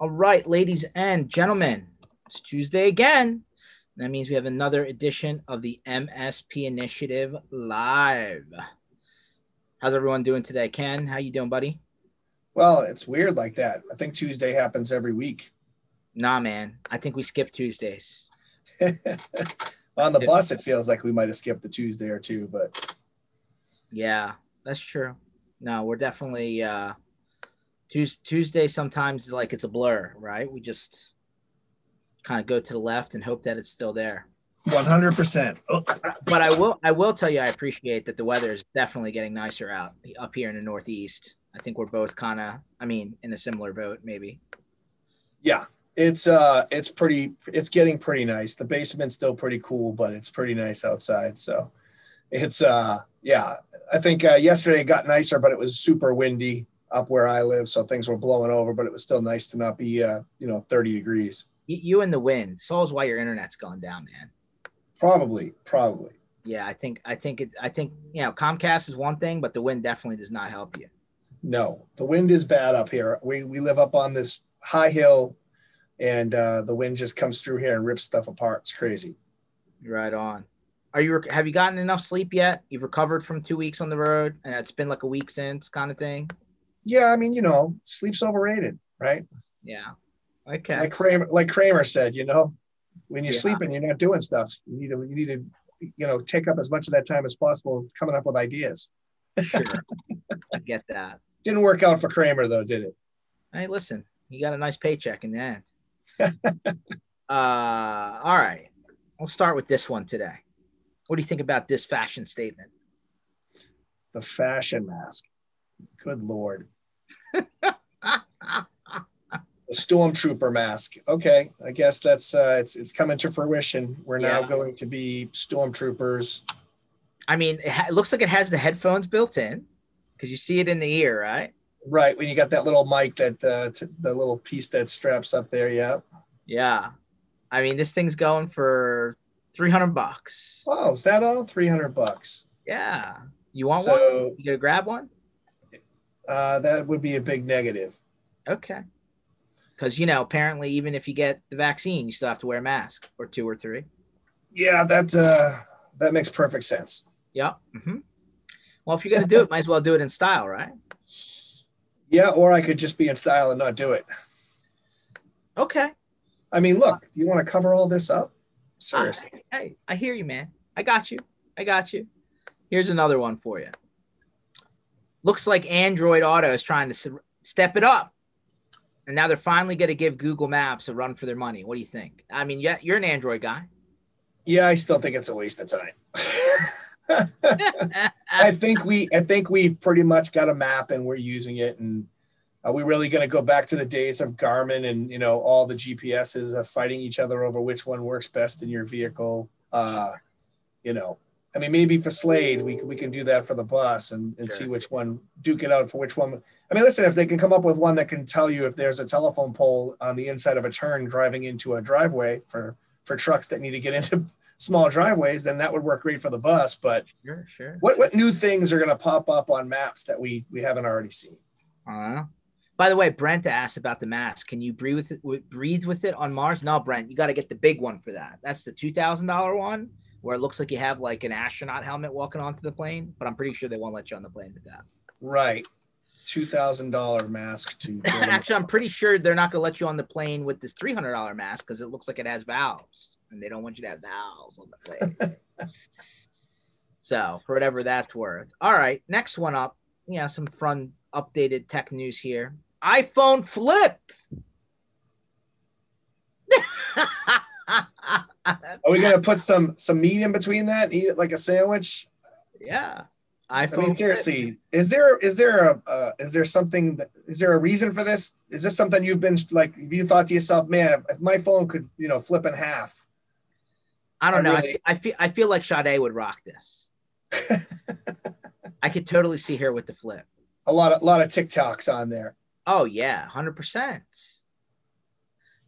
All right, ladies and gentlemen, it's Tuesday again. That means we have another edition of the MSP Initiative live. How's everyone doing today? Ken, how you doing, buddy? Well, it's weird like that. I think Tuesday happens every week. Nah, man. I think we skip Tuesdays. On the bus, it feels like we might have skipped the Tuesday or two, but yeah, that's true. No, we're definitely uh Tuesday sometimes like it's a blur, right? We just kind of go to the left and hope that it's still there. 100%. But I will I will tell you I appreciate that the weather is definitely getting nicer out up here in the northeast. I think we're both kind of I mean in a similar boat maybe. Yeah. It's uh it's pretty it's getting pretty nice. The basement's still pretty cool, but it's pretty nice outside. So it's uh yeah, I think uh, yesterday it got nicer, but it was super windy up where I live, so things were blowing over. But it was still nice to not be, uh, you know, 30 degrees. You and the wind. So's why your internet's going down, man. Probably, probably. Yeah, I think I think it. I think you know Comcast is one thing, but the wind definitely does not help you. No, the wind is bad up here. We we live up on this high hill, and uh, the wind just comes through here and rips stuff apart. It's crazy. Right on. Are you have you gotten enough sleep yet? You've recovered from two weeks on the road, and it's been like a week since, kind of thing. Yeah, I mean, you know, sleep's overrated, right? Yeah. Okay. Like Kramer, like Kramer said, you know, when you're yeah. sleeping, you're not doing stuff. You need to, you need to, you know, take up as much of that time as possible coming up with ideas. Sure. I get that. Didn't work out for Kramer though, did it? Hey, listen, you got a nice paycheck in the end. uh, all right. I'll start with this one today. What do you think about this fashion statement? The fashion mask. Good lord. the stormtrooper mask. Okay, I guess that's uh, it's it's coming to fruition. We're now yeah. going to be stormtroopers. I mean, it, ha- it looks like it has the headphones built in because you see it in the ear, right? Right. When you got that little mic, that uh, t- the little piece that straps up there. Yeah. Yeah. I mean, this thing's going for 300 bucks. Oh, is that all? 300 bucks. Yeah. You want so, one? You gonna grab one? Uh, that would be a big negative. Okay. Because you know, apparently, even if you get the vaccine, you still have to wear a mask or two or three. Yeah, that uh, that makes perfect sense. Yeah. Mm-hmm. Well, if you're gonna do it, might as well do it in style, right? Yeah, or I could just be in style and not do it. Okay. I mean, look, do you want to cover all this up? Seriously. hey, I hear you, man. I got you. I got you. Here's another one for you. Looks like Android Auto is trying to step it up. And now they're finally going to give Google Maps a run for their money. What do you think? I mean, yeah, you're an Android guy. Yeah, I still think it's a waste of time. I think we I think we've pretty much got a map and we're using it and are we really going to go back to the days of Garmin and you know all the GPSs of fighting each other over which one works best in your vehicle? Uh, you know, I mean, maybe for Slade, we can, we can do that for the bus and, and sure. see which one duke it out for which one. I mean, listen, if they can come up with one that can tell you if there's a telephone pole on the inside of a turn driving into a driveway for for trucks that need to get into small driveways, then that would work great for the bus. But sure, sure. What what new things are going to pop up on maps that we we haven't already seen? Uh, by the way, Brent asked about the mask. Can you breathe with it, breathe with it on Mars? No, Brent, you got to get the big one for that. That's the two thousand dollar one, where it looks like you have like an astronaut helmet walking onto the plane. But I'm pretty sure they won't let you on the plane with that. Right, two thousand dollar mask to. Actually, I'm pretty sure they're not going to let you on the plane with this three hundred dollar mask because it looks like it has valves, and they don't want you to have valves on the plane. so, for whatever that's worth. All right, next one up. Yeah, some fun updated tech news here iPhone flip. Are we gonna put some some meat in between that? Eat it like a sandwich? Yeah. iPhone. I mean, seriously, is there is there a uh, is there something that is there a reason for this? Is this something you've been like? You thought to yourself, man, if my phone could you know flip in half? I don't I know. Really... I, I feel I feel like Sade would rock this. I could totally see her with the flip. A lot of a lot of TikToks on there. Oh yeah, hundred percent.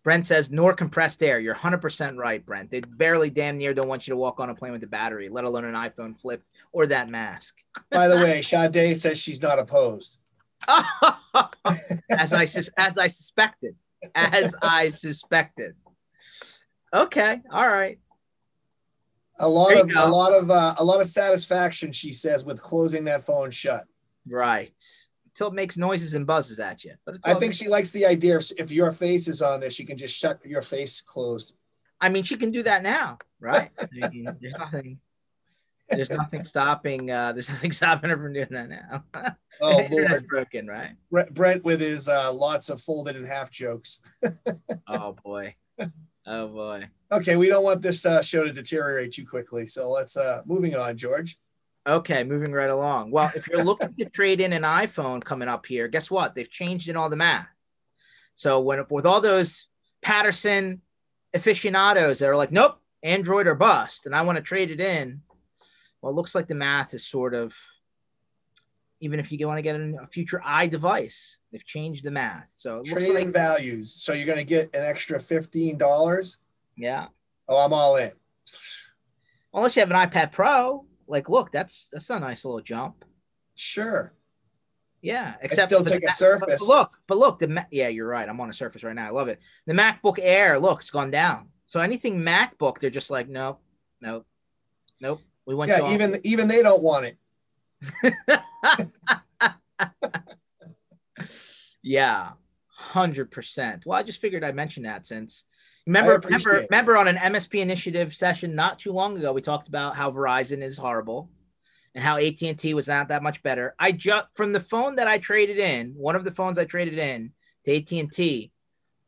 Brent says, nor compressed air. You're 100% right, Brent. They barely damn near don't want you to walk on a plane with a battery, let alone an iPhone flip or that mask. By the way, Sade says she's not opposed. as I as I suspected. as I suspected. Okay, all right. A lot of go. a lot of uh, a lot of satisfaction, she says, with closing that phone shut. Right. It makes noises and buzzes at you. But I think good. she likes the idea of if your face is on there, she can just shut your face closed. I mean, she can do that now, right? I mean, there's nothing there's nothing stopping. Uh, there's nothing stopping her from doing that now. oh, Lord. broken, right? Brent with his uh, lots of folded in half jokes. oh boy, oh boy. Okay, we don't want this uh, show to deteriorate too quickly, so let's uh, moving on, George. Okay, moving right along. Well, if you're looking to trade in an iPhone coming up here, guess what? They've changed in all the math. So when with all those Patterson aficionados that are like, nope, Android or bust, and I want to trade it in, well, it looks like the math is sort of even if you want to get a future i device, they've changed the math. So it trading like, values. So you're going to get an extra fifteen dollars. Yeah. Oh, I'm all in. Unless you have an iPad Pro, like, look, that's that's a nice little jump. Sure. Yeah, except still take the, a Surface. But look, but look, the yeah, you're right. I'm on a Surface right now. I love it. The MacBook Air, look, it's gone down. So anything MacBook, they're just like, nope, nope, nope. We went. Yeah, even even they don't want it. yeah, hundred percent. Well, I just figured I'd mention that since remember remember it. remember on an MSP initiative session not too long ago we talked about how Verizon is horrible and how AT&T was not that much better. I just from the phone that I traded in, one of the phones I traded in to AT&T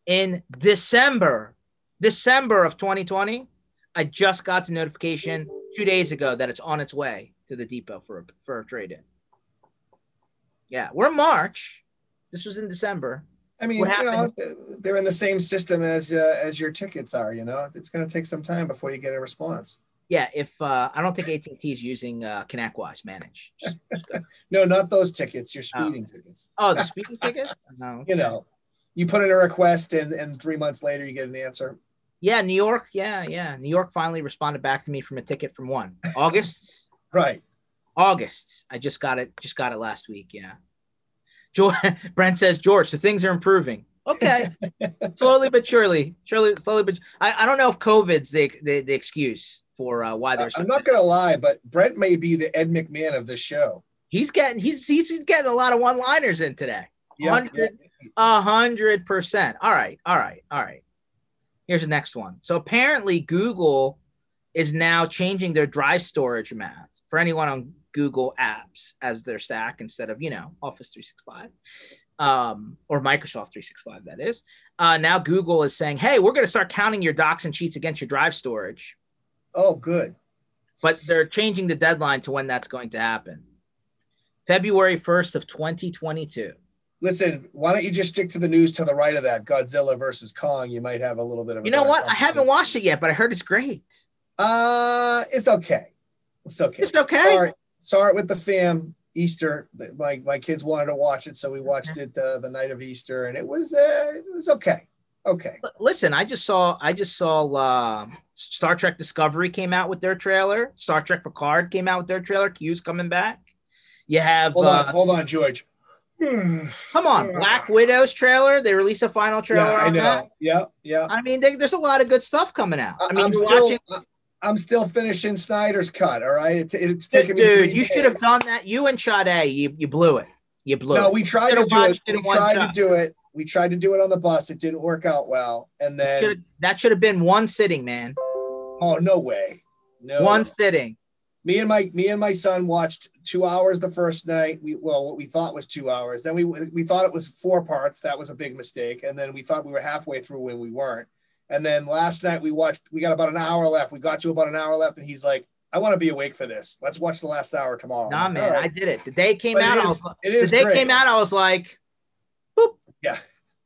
in December, December of 2020, I just got the notification two days ago that it's on its way to the depot for a, for a trade in. Yeah, we're March. This was in December. I mean, you know, they're in the same system as uh, as your tickets are. You know, it's going to take some time before you get a response. Yeah, if uh, I don't think AT&T is using uh, ConnectWise Manage. Just, just no, not those tickets. Your speeding oh. tickets. Oh, the speeding tickets. No. Okay. You know, you put in a request, and and three months later you get an answer. Yeah, New York. Yeah, yeah. New York finally responded back to me from a ticket from one August. right. August. I just got it. Just got it last week. Yeah. George, Brent says, George, so things are improving. Okay, slowly but surely, surely, slowly but I, I don't know if COVID's the the, the excuse for uh, why there's. I'm not gonna lie, but Brent may be the Ed McMahon of this show. He's getting he's he's getting a lot of one liners in today. A hundred percent. All right, all right, all right. Here's the next one. So apparently, Google is now changing their drive storage math for anyone on Google apps as their stack instead of, you know, Office 365 um, or Microsoft 365, that is. Uh, now Google is saying, hey, we're going to start counting your docs and sheets against your drive storage. Oh, good. But they're changing the deadline to when that's going to happen. February 1st of 2022. Listen, why don't you just stick to the news to the right of that Godzilla versus Kong? You might have a little bit of. You know what? I haven't watched it yet, but I heard it's great. Uh, it's okay. It's okay. It's okay. Saw it, saw it with the fam Easter. My my kids wanted to watch it, so we watched it uh, the night of Easter, and it was uh, it was okay. Okay. Listen, I just saw I just saw uh, Star Trek Discovery came out with their trailer. Star Trek Picard came out with their trailer. Q's coming back. You have hold on, uh, hold on, George. Come on, Black Widow's trailer. They released a final trailer. Yeah, I know. That. Yeah, yeah. I mean, they, there's a lot of good stuff coming out. I mean, I'm still, watching... I'm still finishing Snyder's cut. All right, it's, it's taking dude, me. Dude, you should have done that. You and Sade, you you blew it. You blew no, it. we tried to do it. We tried shot. to do it. We tried to do it on the bus. It didn't work out well, and then should've, that should have been one sitting, man. Oh no way, no one sitting me and my me and my son watched two hours the first night. We well, what we thought was two hours. Then we we thought it was four parts. That was a big mistake. And then we thought we were halfway through when we weren't. And then last night we watched. We got about an hour left. We got to about an hour left, and he's like, "I want to be awake for this. Let's watch the last hour tomorrow." Nah, man, right. I did it. The day came but out, it is, I was, it is the day great. came out, I was like, "Boop." Yeah,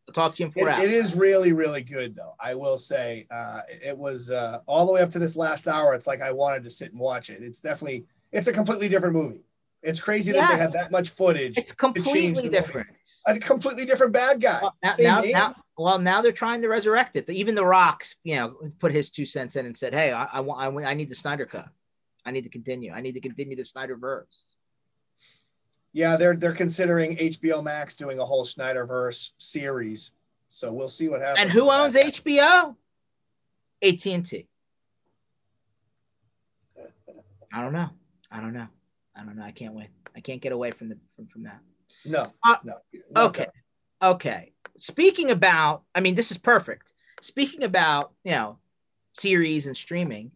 I'll talk to you in four it, hours. It is really, really good, though. I will say, uh, it was uh, all the way up to this last hour. It's like I wanted to sit and watch it. It's definitely it's a completely different movie. It's crazy yeah. that they had that much footage. It's completely different. A completely different bad guy. Well now, now, now, well, now they're trying to resurrect it. Even The Rock's, you know, put his two cents in and said, "Hey, I, I want, I, I need the Snyder cut. I need to continue. I need to continue the Snyder verse." Yeah, they're they're considering HBO Max doing a whole Snyderverse series. So we'll see what happens. And who owns that. HBO? AT and T. I don't know. I don't know. I don't know. I can't wait. I can't get away from the from, from that. No, Uh, no. Okay. Okay. Speaking about, I mean, this is perfect. Speaking about, you know, series and streaming,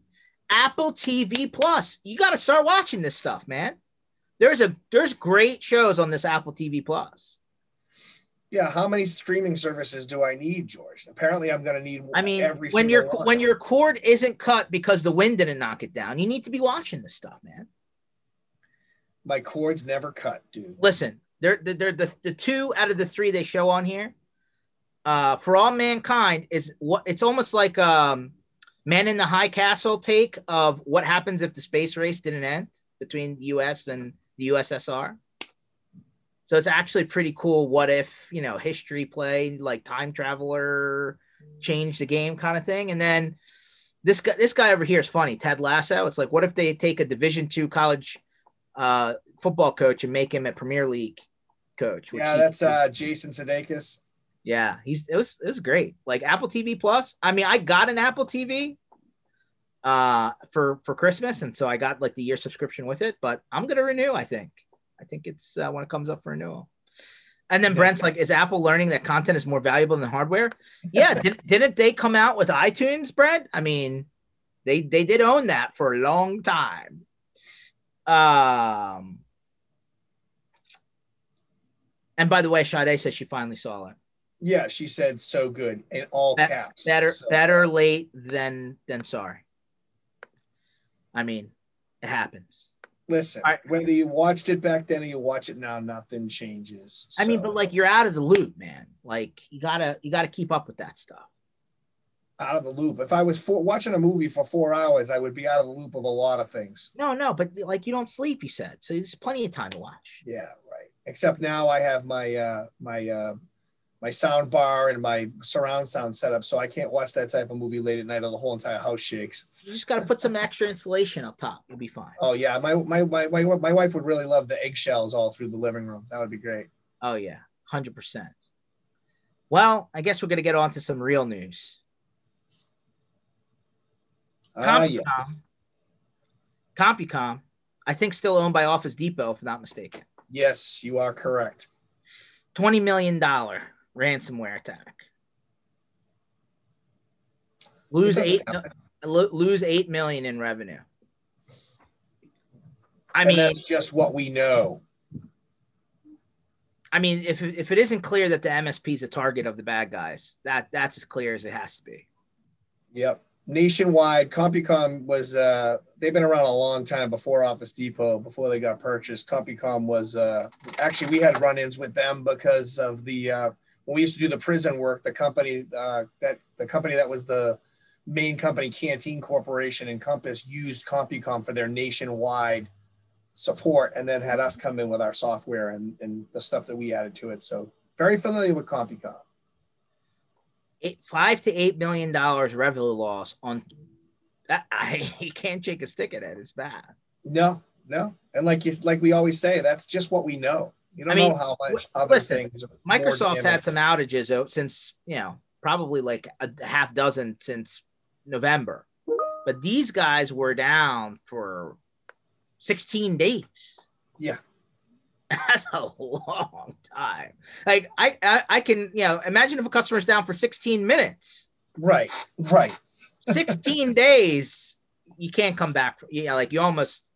Apple TV Plus. You got to start watching this stuff, man. There's a there's great shows on this Apple TV Plus. Yeah, how many streaming services do I need, George? Apparently, I'm going to need. I mean, every when your one. when your cord isn't cut because the wind didn't knock it down, you need to be watching this stuff, man. my cords never cut, dude. Listen, they're they're the the two out of the three they show on here. Uh, for all mankind is what it's almost like um, Man in the High Castle take of what happens if the space race didn't end between the U.S. and the USSR. So it's actually pretty cool. What if you know history play like time traveler change the game kind of thing, and then this guy this guy over here is funny. Ted Lasso. It's like what if they take a Division two college uh, football coach and make him a Premier League coach? which Yeah, that's uh, Jason Sudeikis. Yeah, he's it was it was great. Like Apple TV Plus. I mean, I got an Apple TV uh for for Christmas, and so I got like the year subscription with it. But I'm gonna renew. I think. I think it's uh, when it comes up for renewal. And then Brent's like, "Is Apple learning that content is more valuable than hardware?" Yeah, did, didn't they come out with iTunes, Brent? I mean, they they did own that for a long time. Um. And by the way, Sade says she finally saw it. Yeah, she said so good in all Be- caps. better So, better late than than sorry i mean it happens Listen, All right. whether you watched it back then or you watch it now, nothing changes. i mean but like you're out of the loop man like you gotta you gotta keep up with that stuff out of the loop. If I was for, watching a movie for four hours, I would be out of the loop of a lot of things. no no but like you don't sleep you said so there's plenty of time to watch Yeah, right. Except now I have my uh my uh my sound bar and my surround sound setup, so I can't watch that type of movie late at night or the whole entire house shakes. you just gotta put some extra insulation up top you'll be fine Oh yeah, my my my my, my wife would really love the eggshells all through the living room. That would be great. oh yeah 100% well i guess we're gonna get on to some real news Ah CompuCom. yes. CompuCom i think still owned by office depot if I'm not mistaken Yes, you are correct. 20 million dollar ransomware attack lose eight happen. lose eight million in revenue. I and mean, that's just what we know. I mean, if if it isn't clear that the MSP is a target of the bad guys, that that's as clear as it has to be. Yep. Nationwide, CompuCom was uh they've been around a long time before Office Depot, before they got purchased. CompuCom was uh actually we had run-ins with them because of the uh when we used to do the prison work, the company uh that the company that was the main company, Canteen Corporation and Compass, used CompuCom for their nationwide support and then had us come in with our software and, and the stuff that we added to it. So very familiar with CompuCom. Eight, five to eight million dollars revenue loss on that. I you can't shake a stick at it. It's bad. No, no. And like you, like we always say, that's just what we know. You don't I mean, know how much other listen, things. Microsoft had some outages since you know probably like a half dozen since November, but these guys were down for 16 days. Yeah. That's a long time. Like I, I, I can, you know, imagine if a customer's down for 16 minutes, Right, right. 16 days, you can't come back. You know, like you almost,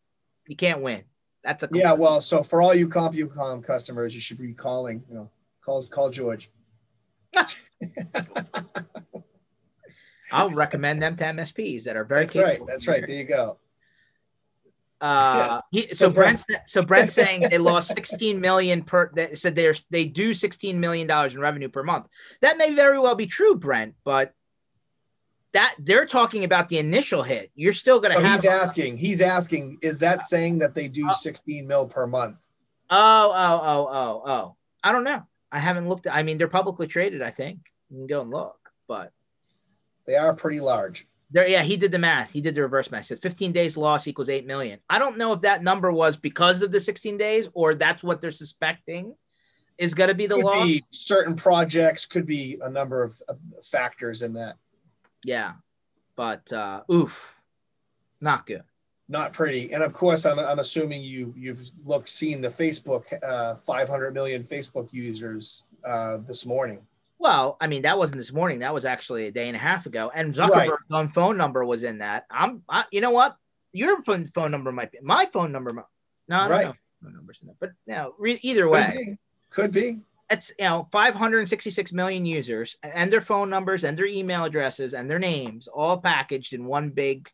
you can't win. That's a Yeah, well, so for all you CompuCom customers, you should be calling. You know, call call George. I'll recommend them to MSPs that are very. That's right. That's right. There you go. Uh, he, so, So Brent, so Brent's saying they lost 16 million per. They said they're they do 16 million dollars in revenue per month. That may very well be true, Brent, but that they're talking about the initial hit. You're still going to Oh, have. he's asking. He's asking. Is that saying that they do Uh, 16 mil per month? Oh, oh, oh, oh, oh. I don't know. I haven't looked. I mean, they're publicly traded. I think you can go and look, but They are pretty large. there. Yeah, he did the math. He did the reverse math. He said 15 days loss equals eight million. I don't know if that number was because of the 16 days or that's what they're suspecting. is going to be the could loss. be certain projects could be a number of, of factors in that. Yeah, but uh, oof, not good. Not pretty. And of course, I'm, I'm assuming you you've looked seen the Facebook uh, 500 million Facebook users uh, this morning. Well, I mean, that wasn't this morning. That was actually a day and a half ago. And Zuckerberg's right. own phone number was in that. I'm, I, you know what? Your phone phone number might be my phone number. No, I don't right. know phone numbers in there. But know, re- either way, Could be. Could be. It's you know 566 million users and their phone numbers and their email addresses and their names all packaged in one big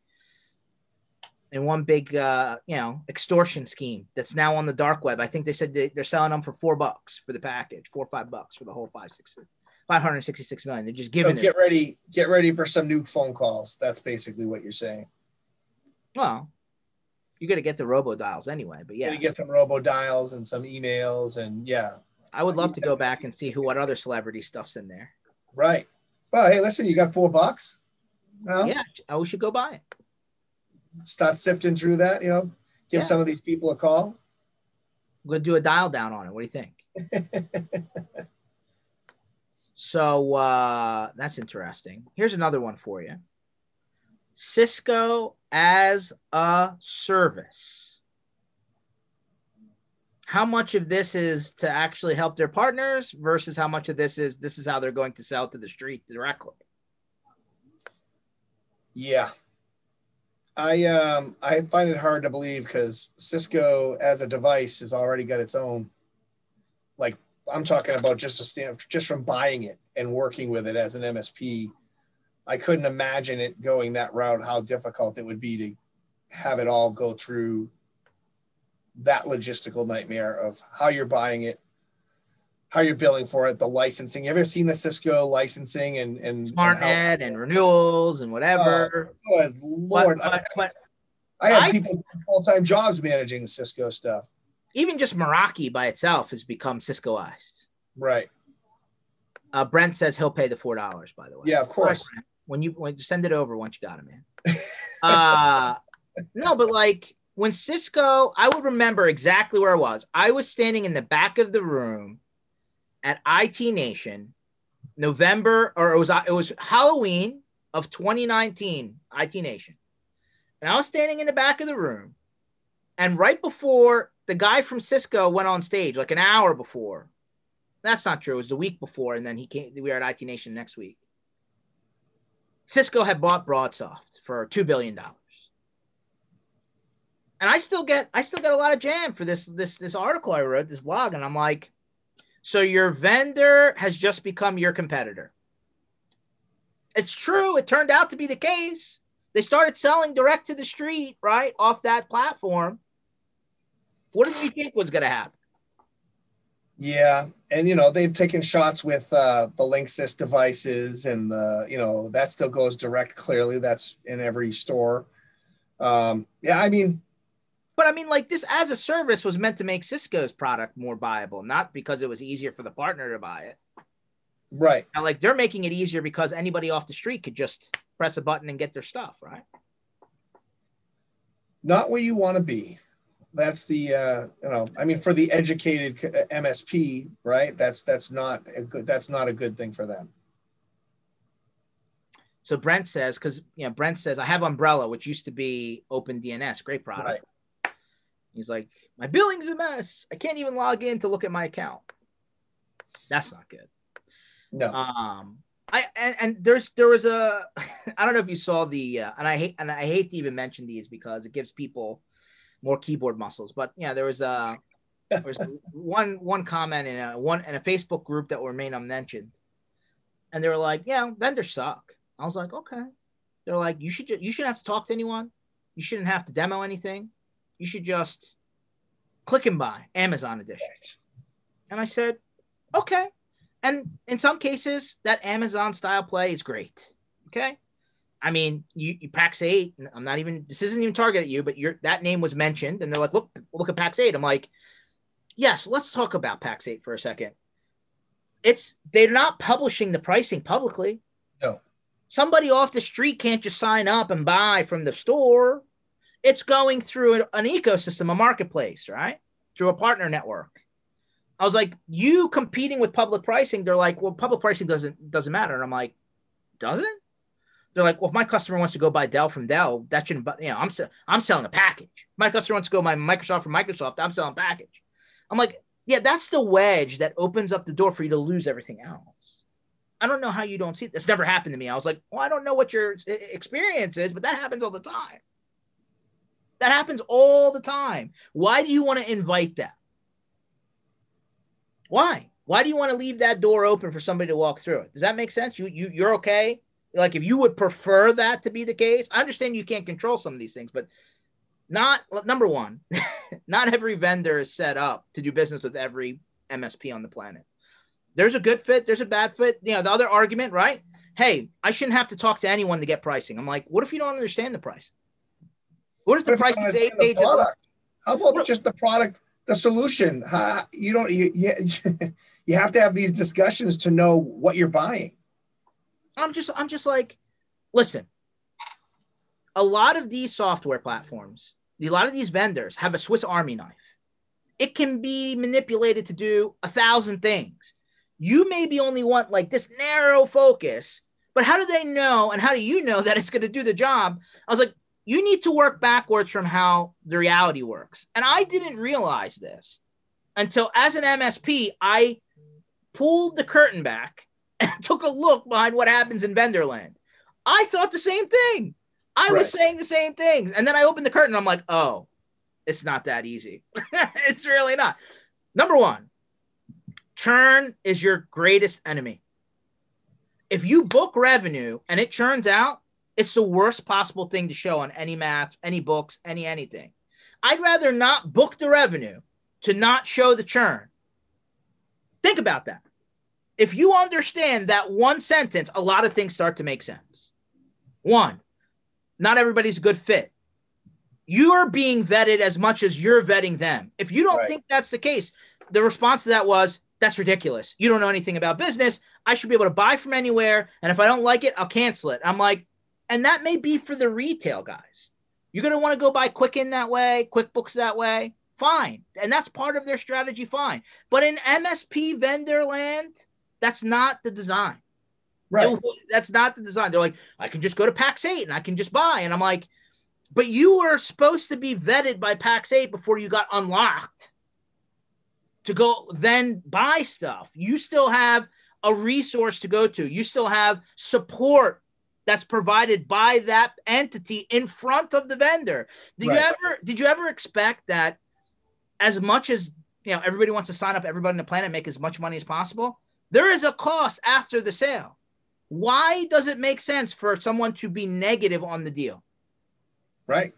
in one big uh, you know extortion scheme that's now on the dark web. I think they said they, are selling them for four bucks for the package, four or five bucks for the whole five six. 566 million. They're just giving so get it. ready, get ready for some new phone calls. That's basically what you're saying. Well, you got to get the robo dials anyway, but yeah, you get some robo dials and some emails, and yeah. I would love to go back and see who what other celebrity stuff's in there. Right. Well, hey, listen, you got four bucks. No? Yeah, I we should go buy it. Start sifting through that. You know, give yeah. some of these people a call. I'm gonna do a dial down on it. What do you think? so uh, that's interesting. Here's another one for you. Cisco as a service. How much of this is to actually help their partners versus how much of this is this is how they're going to sell to the street directly? Yeah. I um I find it hard to believe because Cisco as a device has already got its own like I'm talking about just a stand just from buying it and working with it as an MSP I couldn't imagine it going that route, how difficult it would be to have it all go through that logistical nightmare of how you're buying it, how you're billing for it, the licensing. You ever seen the Cisco licensing and and SmartNet and, and renewals and whatever? Oh, good lord! But, but, but I, I have people full time jobs managing the Cisco stuff. Even just Meraki by itself has become Ciscoized. Right. Uh, Brent says he'll pay the four dollars. By the way. Yeah, of course. Right, when you when send it over once you got it, man. uh no, but like when Cisco, I would remember exactly where I was. I was standing in the back of the room at IT Nation, November, or it was uh, it was Halloween of 2019, IT Nation. And I was standing in the back of the room, and right before the guy from Cisco went on stage, like an hour before. That's not true. It was the week before, and then he came. We were at IT Nation next week. Cisco had bought Broadsoft for two billion dollars, and I still get I still get a lot of jam for this this this article I wrote this blog, and I'm like, so your vendor has just become your competitor. It's true. It turned out to be the case. They started selling direct to the street, right, off that platform. What did you think was going to happen? Yeah, and you know they've taken shots with uh, the Linksys devices, and the you know that still goes direct. Clearly, that's in every store. Um, yeah, I mean, but I mean, like this as a service was meant to make Cisco's product more viable, not because it was easier for the partner to buy it. Right. Now, like they're making it easier because anybody off the street could just press a button and get their stuff, right? Not where you want to be that's the uh, you know i mean for the educated uh, msp right that's that's not a good that's not a good thing for them so brent says because you know brent says i have umbrella which used to be open dns great product right. He's like my billing's a mess i can't even log in to look at my account that's not good no um I and, and there's there was a I don't know if you saw the uh, and I hate and I hate to even mention these because it gives people more keyboard muscles. But yeah, there was a there was one one comment in a one in a Facebook group that remain unmentioned, and they were like, "Yeah, vendors suck." I was like, "Okay." They're like, "You should you shouldn't have to talk to anyone. You shouldn't have to demo anything. You should just click and buy Amazon edition." And I said, "Okay." And in some cases, that Amazon style play is great. Okay. I mean, you, you Pax8. I'm not even. This isn't even targeted at you, but your that name was mentioned, and they're like, "Look, look at Pax8." I'm like, "Yes, let's talk about Pax8 for a second. It's they're not publishing the pricing publicly. No, somebody off the street can't just sign up and buy from the store. It's going through an, ecosystem, a marketplace, right? Through a partner network. I was like, you competing with public pricing, they're like, well, public pricing doesn't doesn't matter. And I'm like, doesn't? They're like, well, if my customer wants to go buy Dell from Dell, that shouldn't. But You know, I'm I'm selling a package. My customer wants to go buy Microsoft from Microsoft. I'm selling package. I'm like, yeah, that's the wedge that opens up the door for you to lose everything else. I don't know how you don't see it. This never happened to me. I was like, well, I don't know what your experience is, but that happens all the time. That happens all the time. Why do you want to invite that? Why? Why do you want to leave that door open for somebody to walk through it? Does that make sense? You you you're okay? Like if you would prefer that to be the case, I understand you can't control some of these things, but not number one, not every vendor is set up to do business with every MSP on the planet. There's a good fit, there's a bad fit. You know, the other argument, right? Hey, I shouldn't have to talk to anyone to get pricing. I'm like, what if you don't understand the price? What if the price is the product? How about what? just the product the solution. You don't You, you, you have to have these discussions to know what you're buying. I'm just I'm just like, listen. A lot of these software platforms, a lot of these vendors have a Swiss Army knife. It can be manipulated to do a thousand things. You maybe only want like this narrow focus, but how do they know and how do you know that it's going to do the job? I was like, you need to work backwards from how the reality works. And I didn't realize this until as an MSP, I pulled the curtain back and took a look behind what happens in Vendorland. I thought the same thing. I right. was saying the same things. And then I opened the curtain. I'm like, oh, it's not that easy. it's really not. Number one, churn is your greatest enemy. If you book revenue and it churns out, it's the worst possible thing to show on any math, any books, any anything. I'd rather not book the revenue to not show the churn. Think about that. If you understand that one sentence, a lot of things start to make sense. One, not everybody's a good fit. You're being vetted as much as you're vetting them. If you don't right. think that's the case, the response to that was, that's ridiculous. You don't know anything about business. I should be able to buy from anywhere. And if I don't like it, I'll cancel it. I'm like, and that may be for the retail guys. You're going to want to go buy Quicken that way, QuickBooks that way. Fine. And that's part of their strategy. Fine. But in MSP vendor land, that's not the design. Right. That's not the design. They're like, I can just go to Pax8 and I can just buy. And I'm like, but you were supposed to be vetted by Pax8 before you got unlocked to go then buy stuff. You still have a resource to go to. You still have support that's provided by that entity in front of the vendor. Did right. you ever did you ever expect that as much as you know everybody wants to sign up everybody on the planet make as much money as possible, there is a cost after the sale. Why does it make sense for someone to be negative on the deal? Right.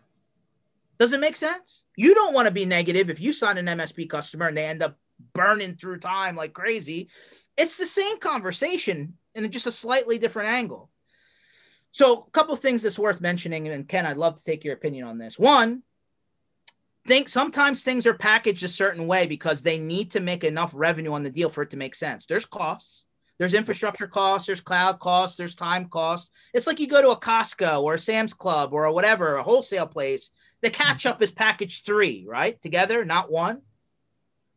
Does it make sense? You don't want to be negative if you sign an MSP customer and they end up burning through time like crazy. It's the same conversation in just a slightly different angle. So, a couple of things that's worth mentioning, and Ken, I'd love to take your opinion on this. One, think sometimes things are packaged a certain way because they need to make enough revenue on the deal for it to make sense. There's costs, there's infrastructure costs, there's cloud costs, there's time costs. It's like you go to a Costco or a Sam's Club or a whatever, a wholesale place. The catch up is package three, right? Together, not one.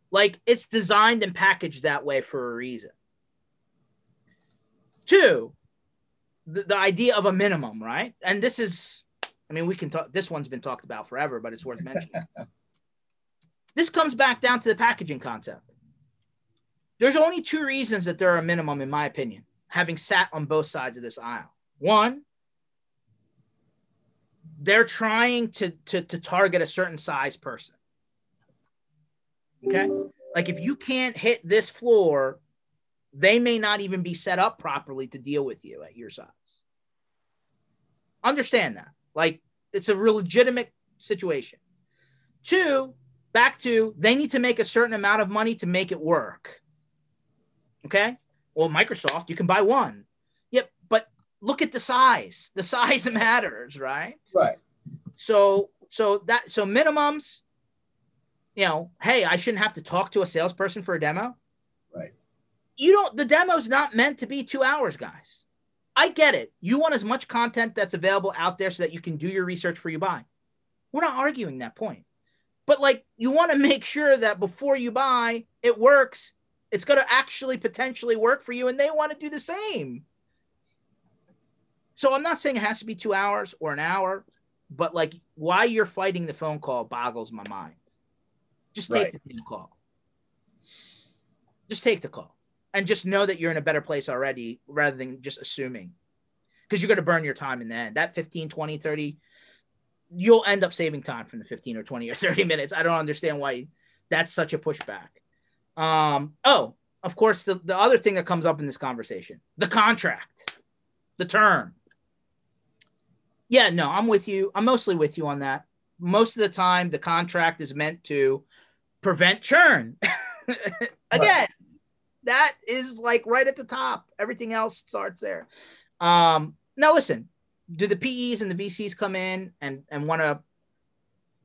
Like it's designed and packaged that way for a reason. Two, the, the idea of a minimum, right? And this is, I mean, we can talk, this one's been talked about forever, but it's worth mentioning. this comes back down to the packaging concept. There's only two reasons that there are a minimum, in my opinion, having sat on both sides of this aisle. One, they're trying to, to, to target a certain size person. Okay. Like if you can't hit this floor they may not even be set up properly to deal with you at your size. Understand that. Like it's a real legitimate situation. Two, back to they need to make a certain amount of money to make it work. Okay. Well, Microsoft, you can buy one. Yep. But look at the size. The size matters, right? Right. So, so that, so minimums, you know, hey, I shouldn't have to talk to a salesperson for a demo you don't the demo's not meant to be two hours guys i get it you want as much content that's available out there so that you can do your research for you buy we're not arguing that point But like you want to make sure that before you buy, it works. It's going to actually potentially work for you and they want to do the same. So I'm not saying it has to be 2 hours or an hour, but like why you're fighting the phone call boggles my mind. Just take right. the call. Just take the call and just know that you're in a better place already rather than just assuming because you're going to burn your time in the end. That 15, 20, 30, you'll end up saving time from the 15 or 20 or 30 minutes. I don't understand why that's such a pushback. Um, oh, of course, the, the other thing that comes up in this conversation the contract, the term. Yeah, no, I'm with you. I'm mostly with you on that. Most of the time, the contract is meant to prevent churn. Again, that is like right at the top. Everything else starts there. Um, now listen, do the PEs and the VCs come in and and want to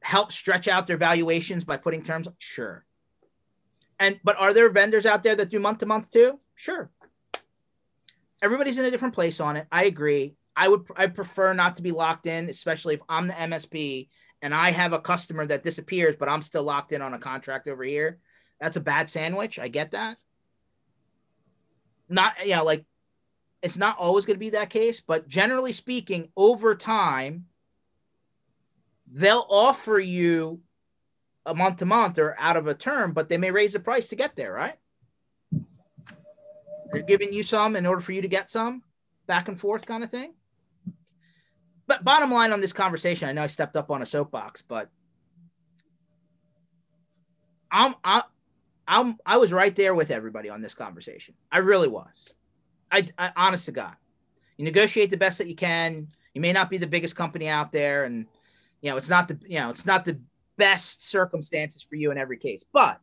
help stretch out their valuations by putting terms? Sure. And but are there vendors out there that do month to month too? Sure. Everybody's in a different place on it. I agree. I would I prefer not to be locked in, especially if I'm the MSP and I have a customer that disappears, but I'm still locked in on a contract over here. That's a bad sandwich. I get that. Not yeah, you know, like it's not always going to be that case, but generally speaking, over time, they'll offer you a month to month or out of a term, but they may raise the price to get there, right? They're giving you some in order for you to get some back and forth kind of thing. But bottom line on this conversation, I know I stepped up on a soapbox, but I'm I, I'm I was right there with everybody on this conversation. I really was. I, I honest to God, you negotiate the best that you can. You may not be the biggest company out there, and you know it's not the you know it's not the best circumstances for you in every case. But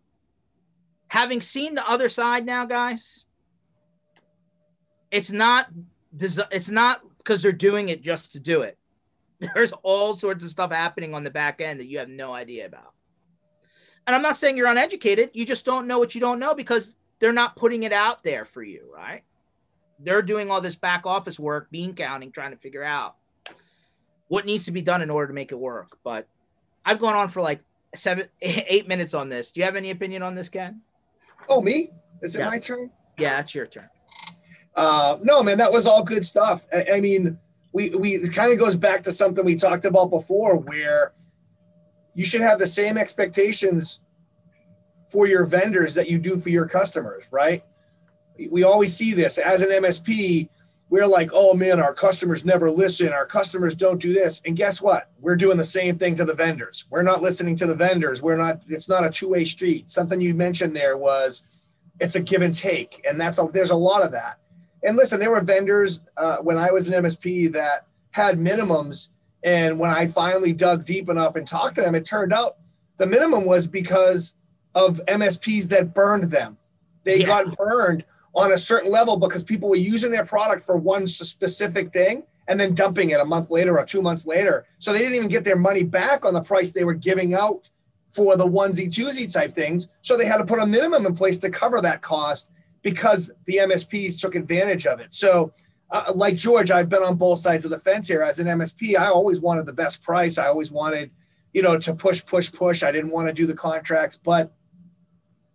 having seen the other side now, guys, it's not it's not because they're doing it just to do it. There's all sorts of stuff happening on the back end that you have no idea about. And I'm not saying you're uneducated. You just don't know what you don't know because they're not putting it out there for you, right? they're doing all this back office work, bean counting, trying to figure out what needs to be done in order to make it work. But I've gone on for like seven, eight minutes on this. Do you have any opinion on this, Ken? Oh, me? Is it yeah. my turn? Yeah, it's your turn. Uh, no, man, that was all good stuff. I, I mean, we we kind of goes back to something we talked about before, where you should have the same expectations for your vendors that you do for your customers, right? we always see this as an MSP. We're like, oh man, our customers never listen. Our customers don't do this. And guess what? We're doing the same thing to the vendors. We're not listening to the vendors. We're not, it's not a two way street. Something you mentioned there was it's a give and take. And that's a, there's a lot of that. And listen, there were vendors uh, when I was an MSP that had minimums. And when I finally dug deep enough and talked to them, it turned out the minimum was because of MSPs that burned them. They yeah. got burned on a certain level because people were using their product for one specific thing and then dumping it a month later or two months later. So they didn't even get their money back on the price they were giving out for the onesie twosie type things. So they had to put a minimum in place to cover that cost because the MSPs took advantage of it. So, uh, like George, I've been on both sides of the fence here. As an MSP, I always wanted the best price. I always wanted, you know, to push, push, push. I didn't want to do the contracts. But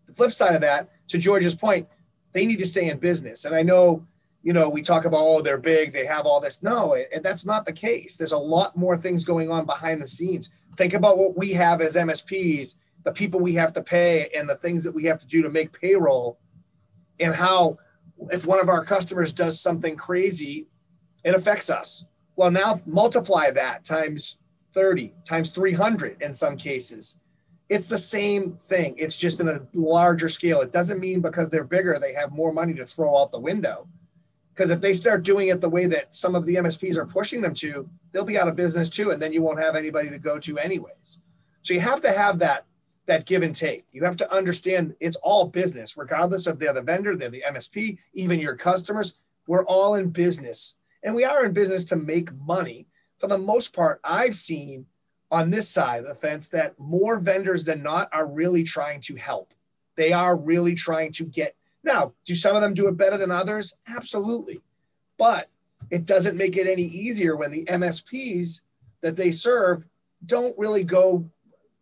the flip side of that, to George's point, they need to stay in business. And I know, you know, we talk about, oh, they're big, they have all this. No, that's not the case. There's a lot more things going on behind the scenes. Think about what we have as MSPs, the people we have to pay, and the things that we have to do to make payroll, and how if one of our customers does something crazy, it affects us. Well, now multiply that times 30, times 300 in some cases it's the same thing. It's just in a larger scale. It doesn't mean because they're bigger, they have more money to throw out the window. Because if they start doing it the way that some of the MSPs are pushing them to, they'll be out of business too, and then you won't have anybody to go to anyways. So you have to have that that give and take. You have to understand it's all business, regardless of the vendor, they're the MSP, even your customers. We're all in business, and we are in business to make money. For the most part, I've seen on this side of the fence that more vendors than not are really trying to help. They are really trying to get. Now, do some of them do it better than others? Absolutely. But it doesn't make it any easier when the MSPs that they serve don't really go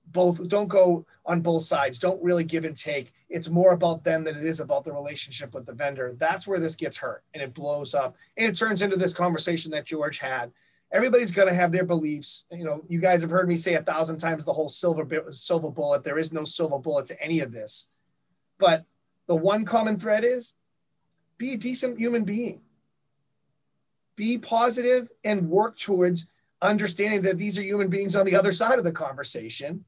both don't go on both sides. Don't really give and take. It's more about them than it is about the relationship with the vendor. That's where this gets hurt and it blows up and it turns into this conversation that george had. Everybody's going to have their beliefs. You know you guys have heard me say a thousand times the whole silver silver bullet. There is no silver bullet to any of this. But the one common thread is be a decent human being. Be positive and work towards understanding that these are human beings on the other side of the conversation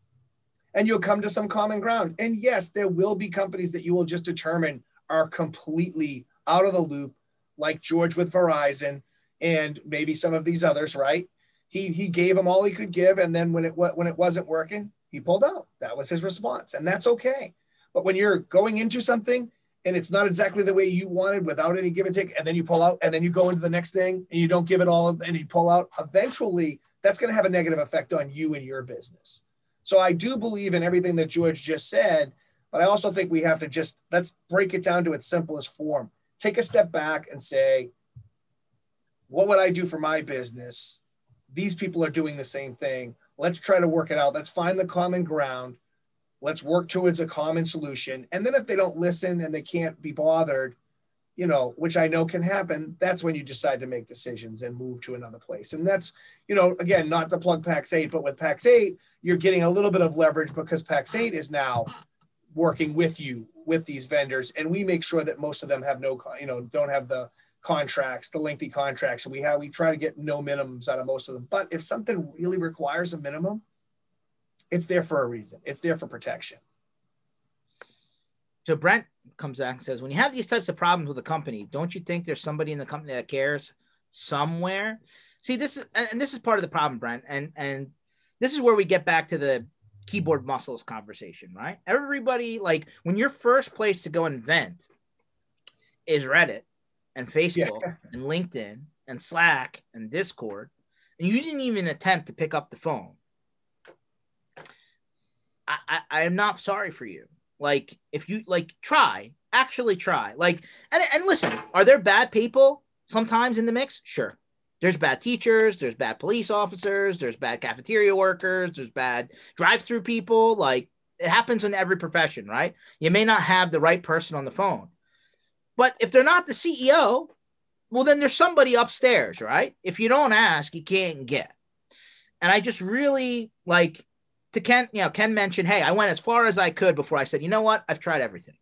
and you'll come to some common ground. And yes, there will be companies that you will just determine are completely out of the loop, like George with Verizon and maybe some of these others, right? He, he gave them all he could give. And then when it, when it wasn't working, he pulled out. That was his response. And that's okay. But when you're going into something and it's not exactly the way you wanted without any give and take, and then you pull out, and then you go into the next thing and you don't give it all, and you pull out, eventually that's going to have a negative effect on you and your business. So I do believe in everything that George just said, but I also think we have to just let's break it down to its simplest form. Take a step back and say, what would I do for my business? These people are doing the same thing. Let's try to work it out. Let's find the common ground let's work towards a common solution and then if they don't listen and they can't be bothered you know which i know can happen that's when you decide to make decisions and move to another place and that's you know again not to plug pax8 but with pax8 you're getting a little bit of leverage because pax8 is now working with you with these vendors and we make sure that most of them have no you know don't have the contracts the lengthy contracts and we have we try to get no minimums out of most of them but if something really requires a minimum it's there for a reason. It's there for protection. So Brent comes back and says, when you have these types of problems with a company, don't you think there's somebody in the company that cares somewhere? See, this is and this is part of the problem, Brent, and and this is where we get back to the keyboard muscles conversation, right? Everybody like when your first place to go invent is Reddit and Facebook yeah. and LinkedIn and Slack and Discord, and you didn't even attempt to pick up the phone I, I am not sorry for you. Like if you like try, actually try. Like and and listen, are there bad people sometimes in the mix? Sure. There's bad teachers, there's bad police officers, there's bad cafeteria workers, there's bad drive-through people. Like it happens in every profession, right? You may not have the right person on the phone. But if they're not the CEO, well then there's somebody upstairs, right? If you don't ask, you can't get. And I just really like to Ken, you know, Ken mentioned, hey, I went as far as I could before I said, you know what? I've tried everything.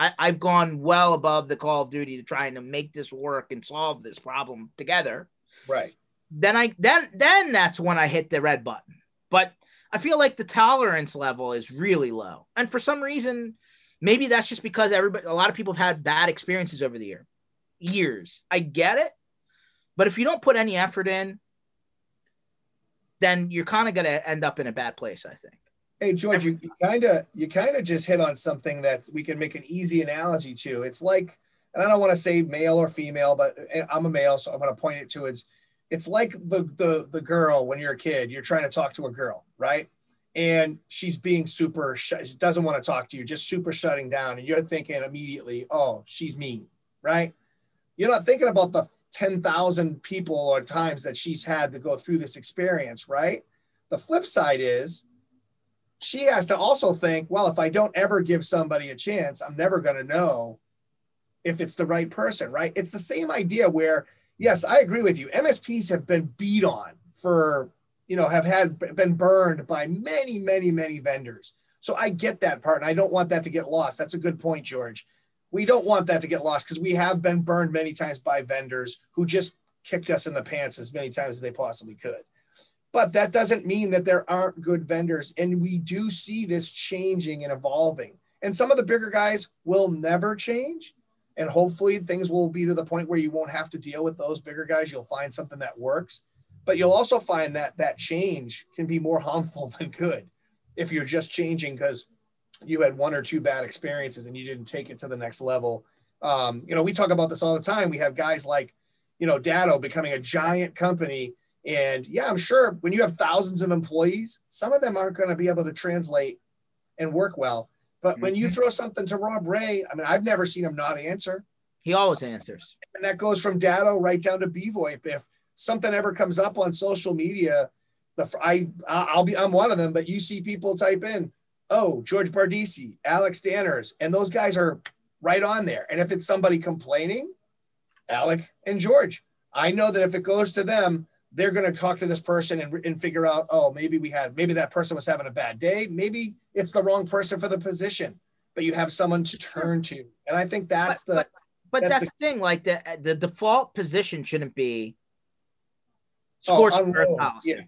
I, I've gone well above the Call of Duty to trying to make this work and solve this problem together. Right. Then I then then that's when I hit the red button. But I feel like the tolerance level is really low. And for some reason, maybe that's just because everybody a lot of people have had bad experiences over the year. Years. I get it. But if you don't put any effort in, then you're kind of going to end up in a bad place, I think. Hey George, you kind of you kind of just hit on something that we can make an easy analogy to. It's like, and I don't want to say male or female, but eh, I'm a male, so I'm going to point it to it's it's like the the the girl when you're a kid, you're trying to talk to a girl, right? And she's being super, sh- she doesn't want to talk to you, just super shutting down, and you're thinking immediately, oh, she's mean, right? You're not thinking about the 10,000 people or times that she's had to go through this experience, right? The flip side is she has to also think, well, if I don't ever give somebody a chance, I'm never going to know if it's the right person, right? It's the same idea where, yes, I agree with you. MSPs have been beat on for, you know, have had been burned by many, many, many vendors. So I get that part and I don't want that to get lost. That's a good point, George we don't want that to get lost because we have been burned many times by vendors who just kicked us in the pants as many times as they possibly could. But that doesn't mean that there aren't good vendors. And we do see this changing and evolving. And some of the bigger guys will never change. And hopefully things will be to the point where you won't have to deal with those bigger guys. You'll find something that works. But you'll also find that that change can be more harmful than good if you're just changing because you had one or two bad experiences and you didn't take it to the next level. Um, you know, we talk about this all the time. We have guys like, you know, Datto becoming a giant company. And yeah, I'm sure when you have thousands of employees, some of them aren't going to be able to translate and work well. But mm-hmm. when you mm-hmm. throw something to Rob Rae, I mean, I've never seen him not answer. He always answers. And that goes from Datto right down to BVoIP. If something ever comes up on social media, the I I'll be I'm one of them, but you see people type in, oh George Bardissi, Alex Danners, and those guys are right on there. And if it's somebody complaining, Alec and George, I know that if it goes to them, they're going to talk to this person and, and figure out, oh, maybe we had, maybe that person was having a bad day. Maybe it's the wrong person for the position, but you have someone to turn to. And I think that's but, the, but, but that's, that's the, the, thing. Like the, the default position shouldn't be oh, policy. Yeah.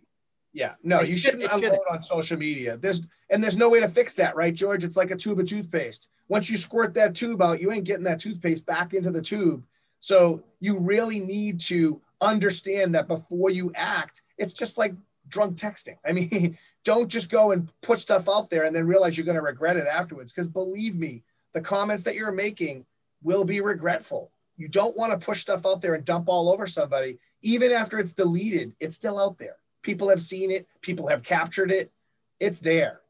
Yeah. No, it you should, shouldn't unload shouldn't. on social media. There's, and there's no way to fix that, right, George? It's like a tube of toothpaste. Once you squirt that tube out, you ain't getting that toothpaste back into the tube. So you really need to understand that before you act, it's just like drunk texting. I mean, don't just go and put stuff out there and then realize you're going to regret it afterwards. Because believe me, the comments that you're making will be regretful. You don't want to push stuff out there and dump all over somebody. Even after it's deleted, it's still out there. People have seen it, people have captured it, it's there.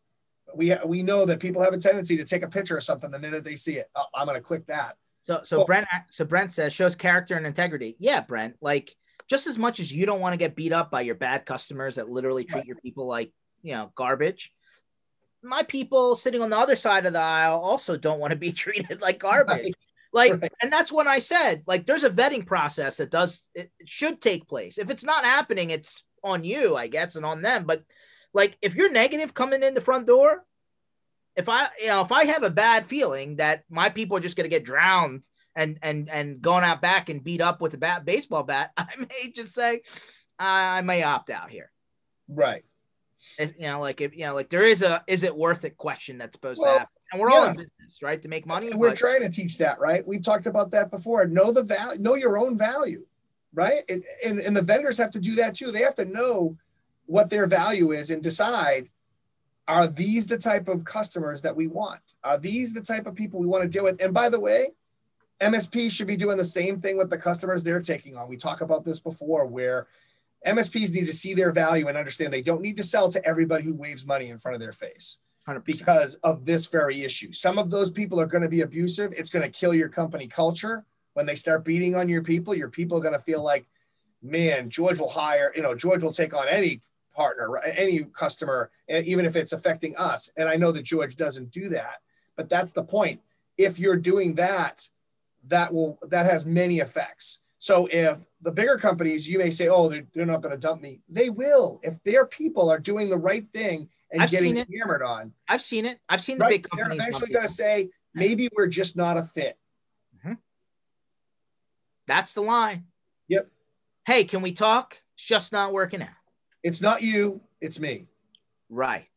We, we know that people have a tendency to take a picture of something the minute they see it. Oh, I'm going to click that. So, so well, Brent, so Brent says shows character and integrity. Yeah, Brent, like just as much as you don't want to get beat up by your bad customers that literally treat your people like you know garbage my people sitting on the other side of the aisle also don't want to be treated like garbage right. like right. and that's when i said like there's a vetting process that does it should take place if it's not happening it's on you i guess and on them but like if you're negative coming in the front door if i you know if i have a bad feeling that my people are just going to get drowned and and and going out back and beat up with a bat baseball bat, I may just say I may opt out here. Right. you know, like if you know, like there is a is it worth it question that's supposed well, to happen. And we're yeah. all in business, right? To make money. We're but- trying to teach that, right? We've talked about that before. Know the value, know your own value, right? And, and and the vendors have to do that too. They have to know what their value is and decide are these the type of customers that we want? Are these the type of people we want to deal with? And by the way, MSP should be doing the same thing with the customers they're taking on. We talk about this before where MSPs need to see their value and understand they don't need to sell to everybody who waves money in front of their face 100%. because of this very issue. Some of those people are going to be abusive. It's going to kill your company culture. When they start beating on your people, your people are going to feel like, man, George will hire, you know, George will take on any partner, any customer, even if it's affecting us. And I know that George doesn't do that, but that's the point. If you're doing that, that will that has many effects. So if the bigger companies, you may say, oh, they're, they're not going to dump me. They will if their people are doing the right thing and I've getting hammered on. I've seen it. I've seen the right? big companies. They're eventually going to say, maybe we're just not a fit. Mm-hmm. That's the line. Yep. Hey, can we talk? It's just not working out. It's not you. It's me. Right.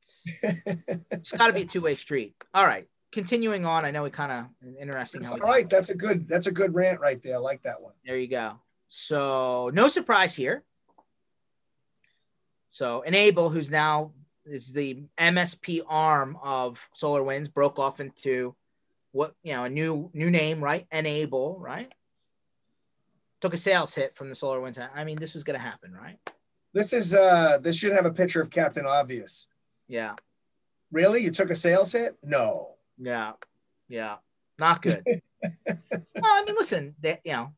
it's got to be a two way street. All right continuing on, I know we kind of interesting. How all right, that's a good that's a good rant right there. I like that one. There you go. So no surprise here. So N-able, who's now is the MSP arm of SolarWinds, broke off into what you know a new new name, right? N-able, right? Took a sales hit from the SolarWinds. I mean, this was going to happen, right? This is uh this should have a picture of Captain Obvious. Yeah. Really? You took a sales hit? No. Yeah, yeah, not good. well, I mean, listen, they you know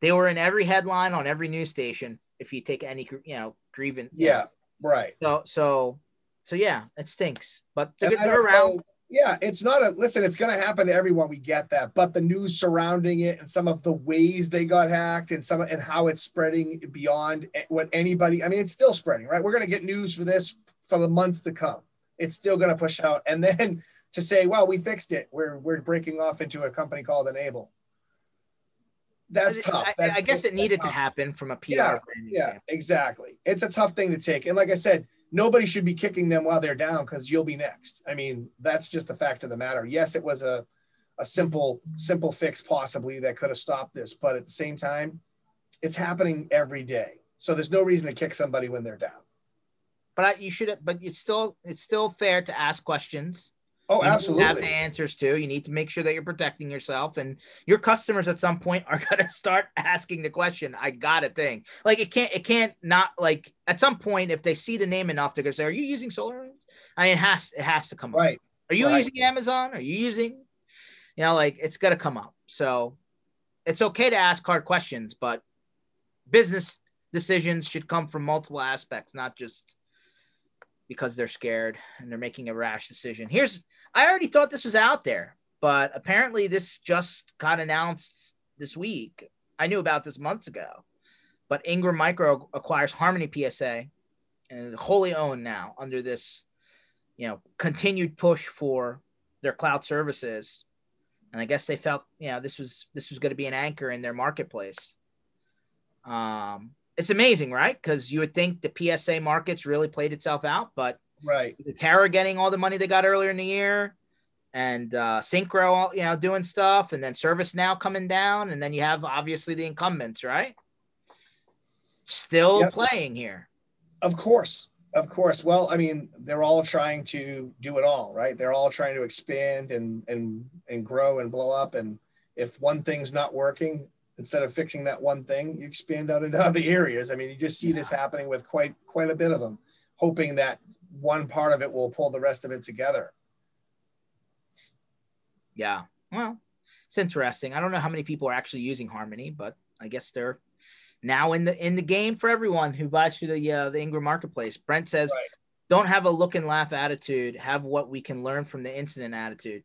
they were in every headline on every news station. If you take any you know grievance, yeah, right. So so so yeah, it stinks, but they're, they're around. Know, yeah, it's not a listen. It's going to happen to everyone. We get that, but the news surrounding it and some of the ways they got hacked and some and how it's spreading beyond what anybody. I mean, it's still spreading, right? We're going to get news for this for the months to come. It's still going to push out, and then to say, well, we fixed it. We're we're breaking off into a company called N-able. That's tough. That's, I, I guess it needed tough. to happen from a PR. Yeah, yeah, exactly. It's a tough thing to take. And like I said, nobody should be kicking them while they're down because you'll be next. I mean, that's just the fact of the matter. Yes, it was a a simple simple fix possibly that could have stopped this, but at the same time, it's happening every day. So there's no reason to kick somebody when they're down. But I, you should. But it's still it's still fair to ask questions Oh, you absolutely. Have the answers to. You need to make sure that you're protecting yourself, and your customers at some point are going to start asking the question. I got a thing. Like it can't. It can't not like at some point if they see the name enough, they're going to say, "Are you using SolarWinds?" I mean, it has. It has to come right. up. Are you right. using Amazon? Are you using? You know, like it's going to come up. So it's okay to ask hard questions, but business decisions should come from multiple aspects, not just because they're scared and they're making a rash decision. Here's I already thought this was out there, but apparently this just got announced this week. I knew about this months ago. But Ingram Micro acquires Harmony PSA and wholly owned now under this, you know, continued push for their cloud services. And I guess they felt, you know, this was this was going to be an anchor in their marketplace. Um, it's amazing, right? Because you would think the PSA markets really played itself out, but right, Atera getting all the money they got earlier in the year, and uh, Syncro, you know, doing stuff, and then ServiceNow coming down, and then you have obviously the incumbents, right? Still yep. playing here. Of course, of course. Well, I mean, they're all trying to do it all, right? They're all trying to expand and and and grow and blow up. And if one thing's not working, instead of fixing that one thing, you expand out into other areas. I mean, you just see this happening with quite quite a bit of them, hoping that one part of it will pull the rest of it together. Yeah. Well, it's interesting. I don't know how many people are actually using Harmony, but I guess they're now in the in the game for everyone who buys through the uh, the Ingram Marketplace. Brent says, right. "Don't have a look and laugh attitude. Have what we can learn from the incident attitude."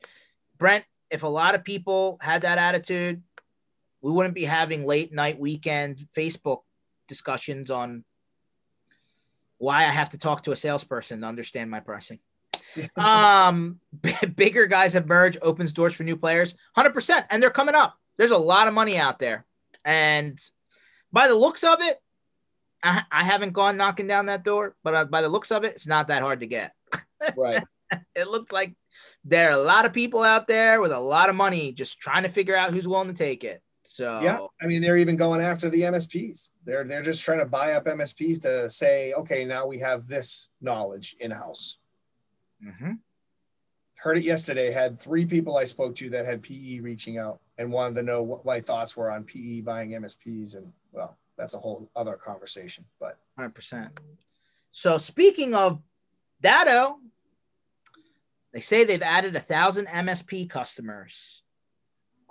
Brent, if a lot of people had that attitude, we wouldn't be having late night weekend Facebook discussions on why I have to talk to a salesperson to understand my pricing. um, b- bigger guys have merged, opens doors for new players, hundred percent, and they're coming up. There's a lot of money out there, and by the looks of it, I, I haven't gone knocking down that door, but uh, by the looks of it, it's not that hard to get. Right. it looks like there are a lot of people out there with a lot of money just trying to figure out who's willing to take it. So yeah, I mean they're even going after the MSPs. They're they're just trying to buy up MSPs to say, okay, now we have this knowledge in house. Mm-hmm. Heard it yesterday. Had three people I spoke to that had PE reaching out and wanted to know what my thoughts were on PE buying MSPs, and well, that's a whole other conversation. But hundred percent. So speaking of Datto, they say they've added a thousand MSP customers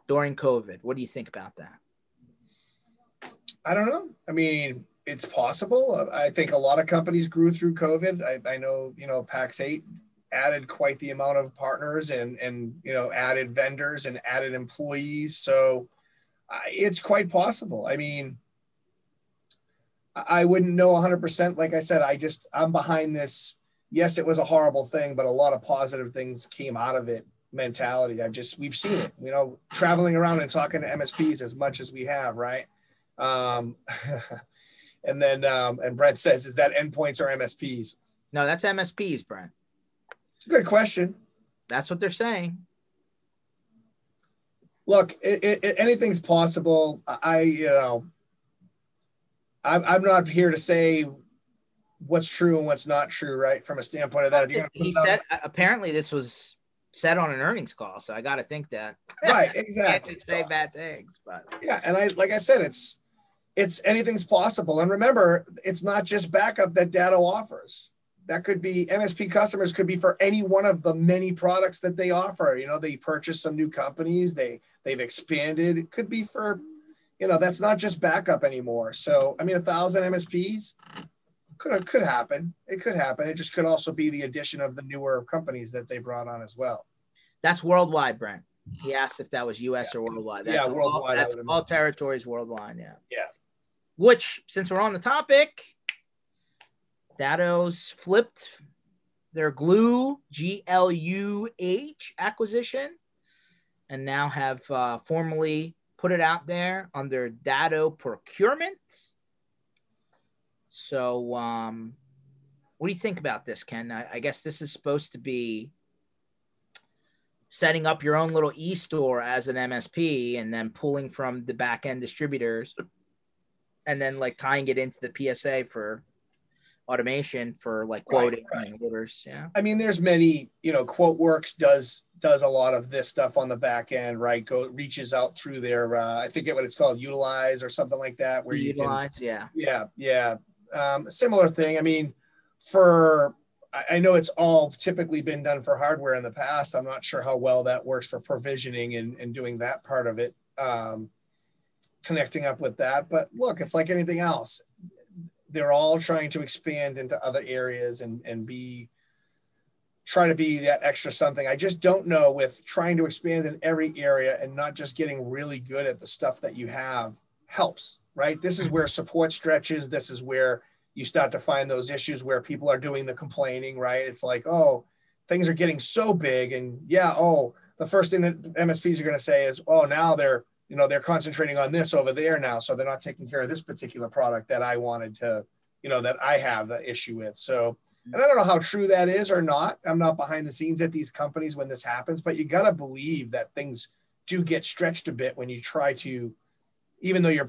during COVID. What do you think about that? I don't know. I mean, it's possible. I think a lot of companies grew through COVID. I, I know, you know, Pax8 added quite the amount of partners and, and, you know, added vendors and added employees. So it's quite possible. I mean, I wouldn't know 100%. Like I said, I just, I'm behind this. Yes, it was a horrible thing, but a lot of positive things came out of it mentality. I've just we've seen it, you know, traveling around and talking to MSPs as much as we have, right? Um, and then um, and Brent says, is that endpoints or MSPs? No, that's MSPs, Brent. It's a good question. That's what they're saying. Look, it, it, anything's possible. I, you know, I'm, I'm not here to say what's true and what's not true, right? From a standpoint of that, if you're he said apparently this was said on an earnings call. So I got to think that. Right. Exactly. say bad things, but yeah. And I, like I said, it's, it's anything's possible. And remember, it's not just backup that Datto offers. That could be MSP customers could be for any one of the many products that they offer. You know, they purchase some new companies, they they've expanded. It could be for, you know, that's not just backup anymore. So I mean, a thousand MSPs could could happen. It could happen. It just could also be the addition of the newer companies that they brought on as well. That's worldwide, Brent. He asked if that was U.S. Yeah. or worldwide. That's yeah, worldwide. All, that's all territories worldwide. Yeah. Yeah. Which, since we're on the topic, Datto's flipped their Gluh G L U H acquisition, and now have uh, formally put it out there under Datto Procurement. So, um, what do you think about this, Ken? I, I guess this is supposed to be setting up your own little e-store as an MSP and then pulling from the back end distributors and then like tying it into the PSA for automation for like quoting right, right. orders. Yeah. I mean, there's many, you know, QuoteWorks does does a lot of this stuff on the back end, right? Go reaches out through their uh, I forget what it's called, Etilize or something like that, where Etilize, you can, yeah. Yeah, yeah. Um, similar thing. I mean, for I know it's all typically been done for hardware in the past. I'm not sure how well that works for provisioning and, and doing that part of it, um, connecting up with that. But look, it's like anything else. they're all trying to expand into other areas and and be try to be that extra something. I just don't know with trying to expand in every area and not just getting really good at the stuff that you have helps, right? This is where support stretches. This is where you start to find those issues where people are doing the complaining, right? It's like, oh, things are getting so big. And yeah, oh, the first thing that MSPs are going to say is, oh, now they're, you know, they're concentrating on this over there now. So they're not taking care of this particular product that I wanted to you know that I have the issue with. So, mm-hmm. and I don't know how true that is or not. I'm not behind the scenes at these companies when this happens, but you got to believe that things do get stretched a bit when you try to even though you're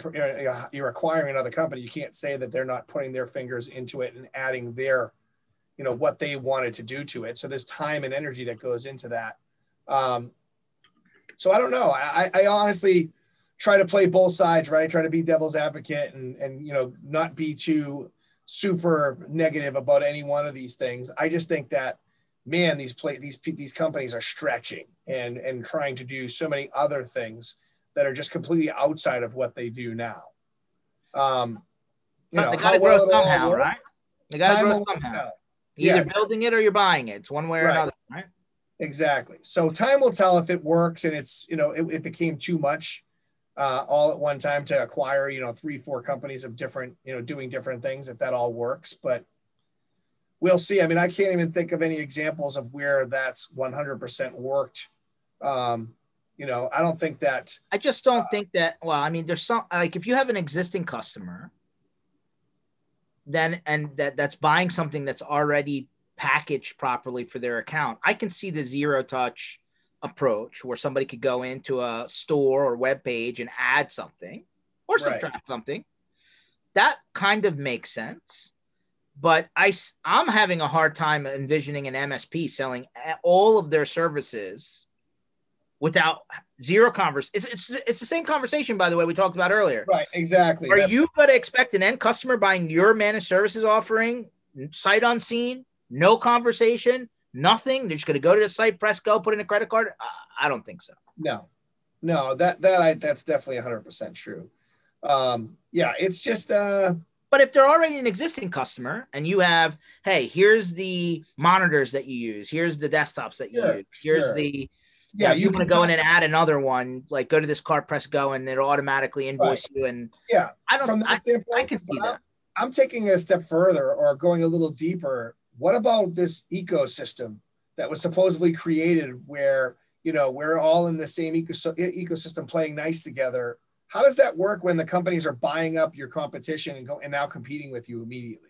you're acquiring another company, you can't say that they're not putting their fingers into it and adding their, you know, what they wanted to do to it. So there's time and energy that goes into that. Um, so I don't know. I, I honestly try to play both sides, right? Try to be devil's advocate and and you know not be too super negative about any one of these things. I just think that man, these play these these companies are stretching and and trying to do so many other things that are just completely outside of what they do now. Um, you know, they gotta grow well somehow, right? They gotta grow somehow. Either yeah. building it or you're buying it. It's one way or right. another, right? Exactly. So time will tell if it works and it's, you know, it, it became too much uh, all at one time to acquire, you know, three, four companies of different, you know, doing different things if that all works. But we'll see. I mean, I can't even think of any examples of where that's 100% worked. Um, you know, I don't think that. I just don't uh, think that. Well, I mean, there's some like if you have an existing customer, then and that that's buying something that's already packaged properly for their account, I can see the zero touch approach where somebody could go into a store or web page and add something or subtract right. something. That kind of makes sense. But I, I'm having a hard time envisioning an MSP selling all of their services without zero converse. It's, it's, it's the same conversation, by the way, we talked about earlier. Right, exactly. Are That's- you going to expect an end customer buying your managed services offering, sight unseen, no conversation, nothing. They're just going to go to the site, press go, put in a credit card. I don't think so. No, no, that that I that's definitely 100 percent true. Um, yeah, it's just. uh But if they're already an existing customer and you have, hey, here's the monitors that you use, here's the desktops that you sure, use, here's sure. the yeah, you, you want to go in and add another one, like go to this card, press go, and it'll automatically invoice right. you. And yeah, I don't. From that I, standpoint, I can see that. I'm taking a step further or going a little deeper what about this ecosystem that was supposedly created where you know we're all in the same ecosystem playing nice together how does that work when the companies are buying up your competition and go and now competing with you immediately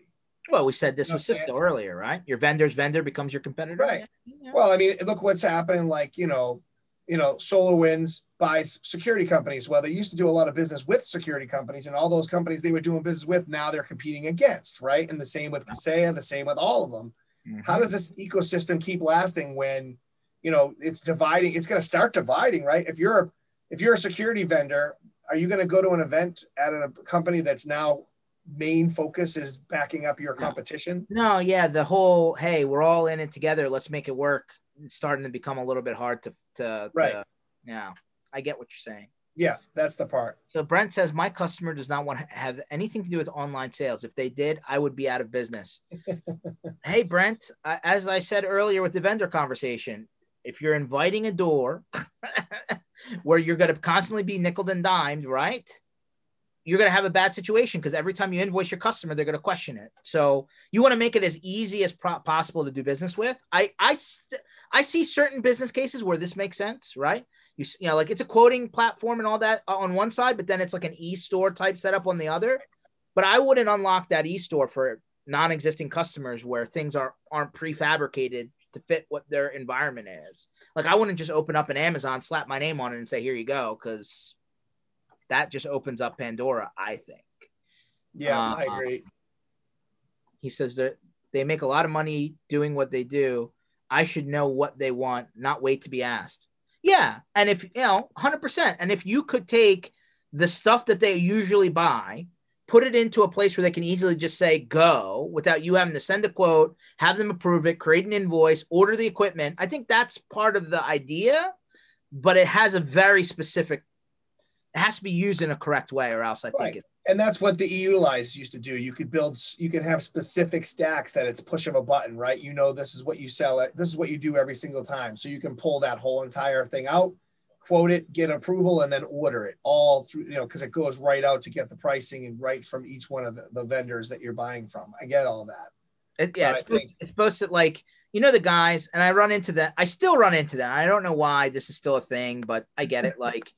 well we said this you know with cisco earlier right? Your vendor's vendor becomes your competitor? Right. Yeah. well i mean look what's happening like you know you know SolarWinds buys security companies. Well they used to do a lot of business with security companies and all those companies they were doing business with now they're competing against right? And the same with Kaseya the same with all of them. Mm-hmm. how does this ecosystem keep lasting when you know it's dividing it's going to start dividing right? If you're a if you're a security vendor are you going to go to an event at a company that's now main focus is backing up your competition no yeah the whole hey we're all in it together let's make it work it's starting to become a little bit hard to to right to, yeah I get what you're saying. Yeah, that's the part. So Brent says my customer does not want to have anything to do with online sales. If they did, I would be out of business. hey Brent, as I said earlier with the vendor conversation, if you're inviting a door where you're going to constantly be nickel and dimed, right? You're going to have a bad situation because every time you invoice your customer, they're going to question it. So you want to make it as easy as pro- possible to do business with. I I st- I see certain business cases where this makes sense, right? you, you know, like it's a quoting platform and all that on one side, but then it's like an e-store type setup on the other. But I wouldn't unlock that e-store for non-existing customers where things are aren't prefabricated to fit what their environment is. Like I wouldn't just open up an Amazon, slap my name on it, and say, "Here you go," because that just opens up Pandora. I think. Yeah, I um, agree. He says that they make a lot of money doing what they do. I should know what they want, not wait to be asked. Yeah. And if, you know, 100%. And if you could take the stuff that they usually buy, put it into a place where they can easily just say go without you having to send a quote, have them approve it, create an invoice, order the equipment. I think that's part of the idea, but it has a very specific, it has to be used in a correct way, or else I right. think it And that's what the Etilize used to do. You could build, you could have specific stacks that it's push of a button, right? You know, this is what you sell it. This is what you do every single time. So you can pull that whole entire thing out, quote it, get approval, and then order it all through, you know, because it goes right out to get the pricing and right from each one of the, the vendors that you're buying from. I get all that. It, yeah, it's think, it's supposed to like you know the guys, and I run into that. I still run into that. I don't know why this is still a thing, but I get it. Like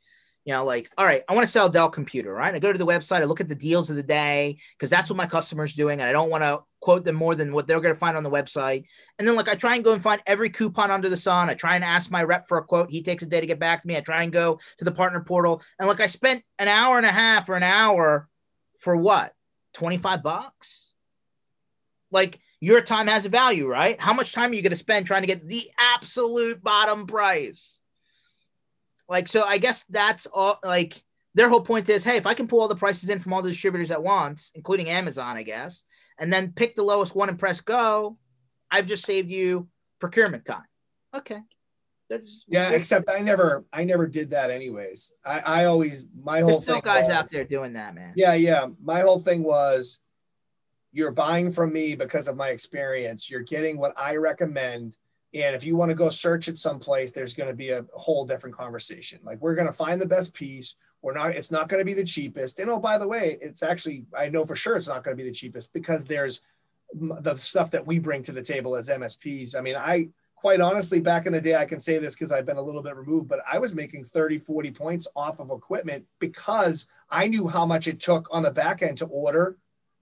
you know, like, all right, I want to sell Dell computer, right? I go to the website, I look at the deals of the day because that's what my customer's doing, and I don't want to quote them more than what they're going to find on the website. And then, like, I try and go and find every coupon under the sun. I try and ask my rep for a quote. He takes a day to get back to me. I try and go to the partner portal, and like, I spent an hour and a half or an hour for what? 25 bucks? Like, your time has a value, right? How much time are you going to spend trying to get the absolute bottom price? Like, so I guess that's all like their whole point is, hey, if I can pull all the prices in from all the distributors at once, including Amazon, I guess, and then pick the lowest one and press go, I've just saved you procurement time. Okay. That's, yeah, except I never, I never did that anyways. I, I always, my whole There's still thing guys was, out there doing that, man. Yeah, yeah. My whole thing was, you're buying from me because of my experience. You're getting what I recommend and if you want to go search it someplace, there's going to be a whole different conversation. Like we're going to find the best piece. We're not, it's not going to be the cheapest. And oh, by the way, it's actually, I know for sure it's not going to be the cheapest because there's the stuff that we bring to the table as MSPs. I mean, I quite honestly, back in the day, I can say this because I've been a little bit removed, but I was making 30, 40 points off of equipment because I knew how much it took on the back end to order,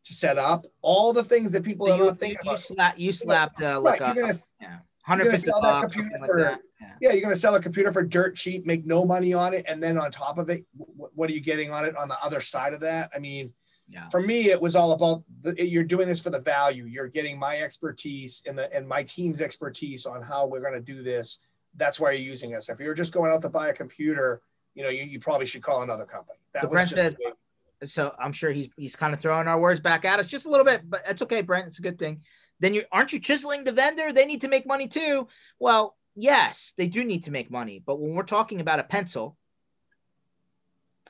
to set up all the things that people so don't think you, about. You, slapped uh, like right, a, gonna, yeah. You're gonna sell that computer for like that. Yeah. yeah. you're gonna sell a computer for dirt cheap, make no money on it, and then on top of it, what are you getting on it on the other side of that? I mean, yeah. for me, it was all about the, you're doing this for the value. You're getting my expertise and the and my team's expertise on how we're gonna do this. That's why you're using us. If you're just going out to buy a computer, you know, you, you probably should call another company. That so was Brent just said, so I'm sure he's he's kind of throwing our words back at us just a little bit, but it's okay, Brent. It's a good thing then you aren't you chiseling the vendor? They need to make money too. Well, yes, they do need to make money, but when we're talking about a pencil,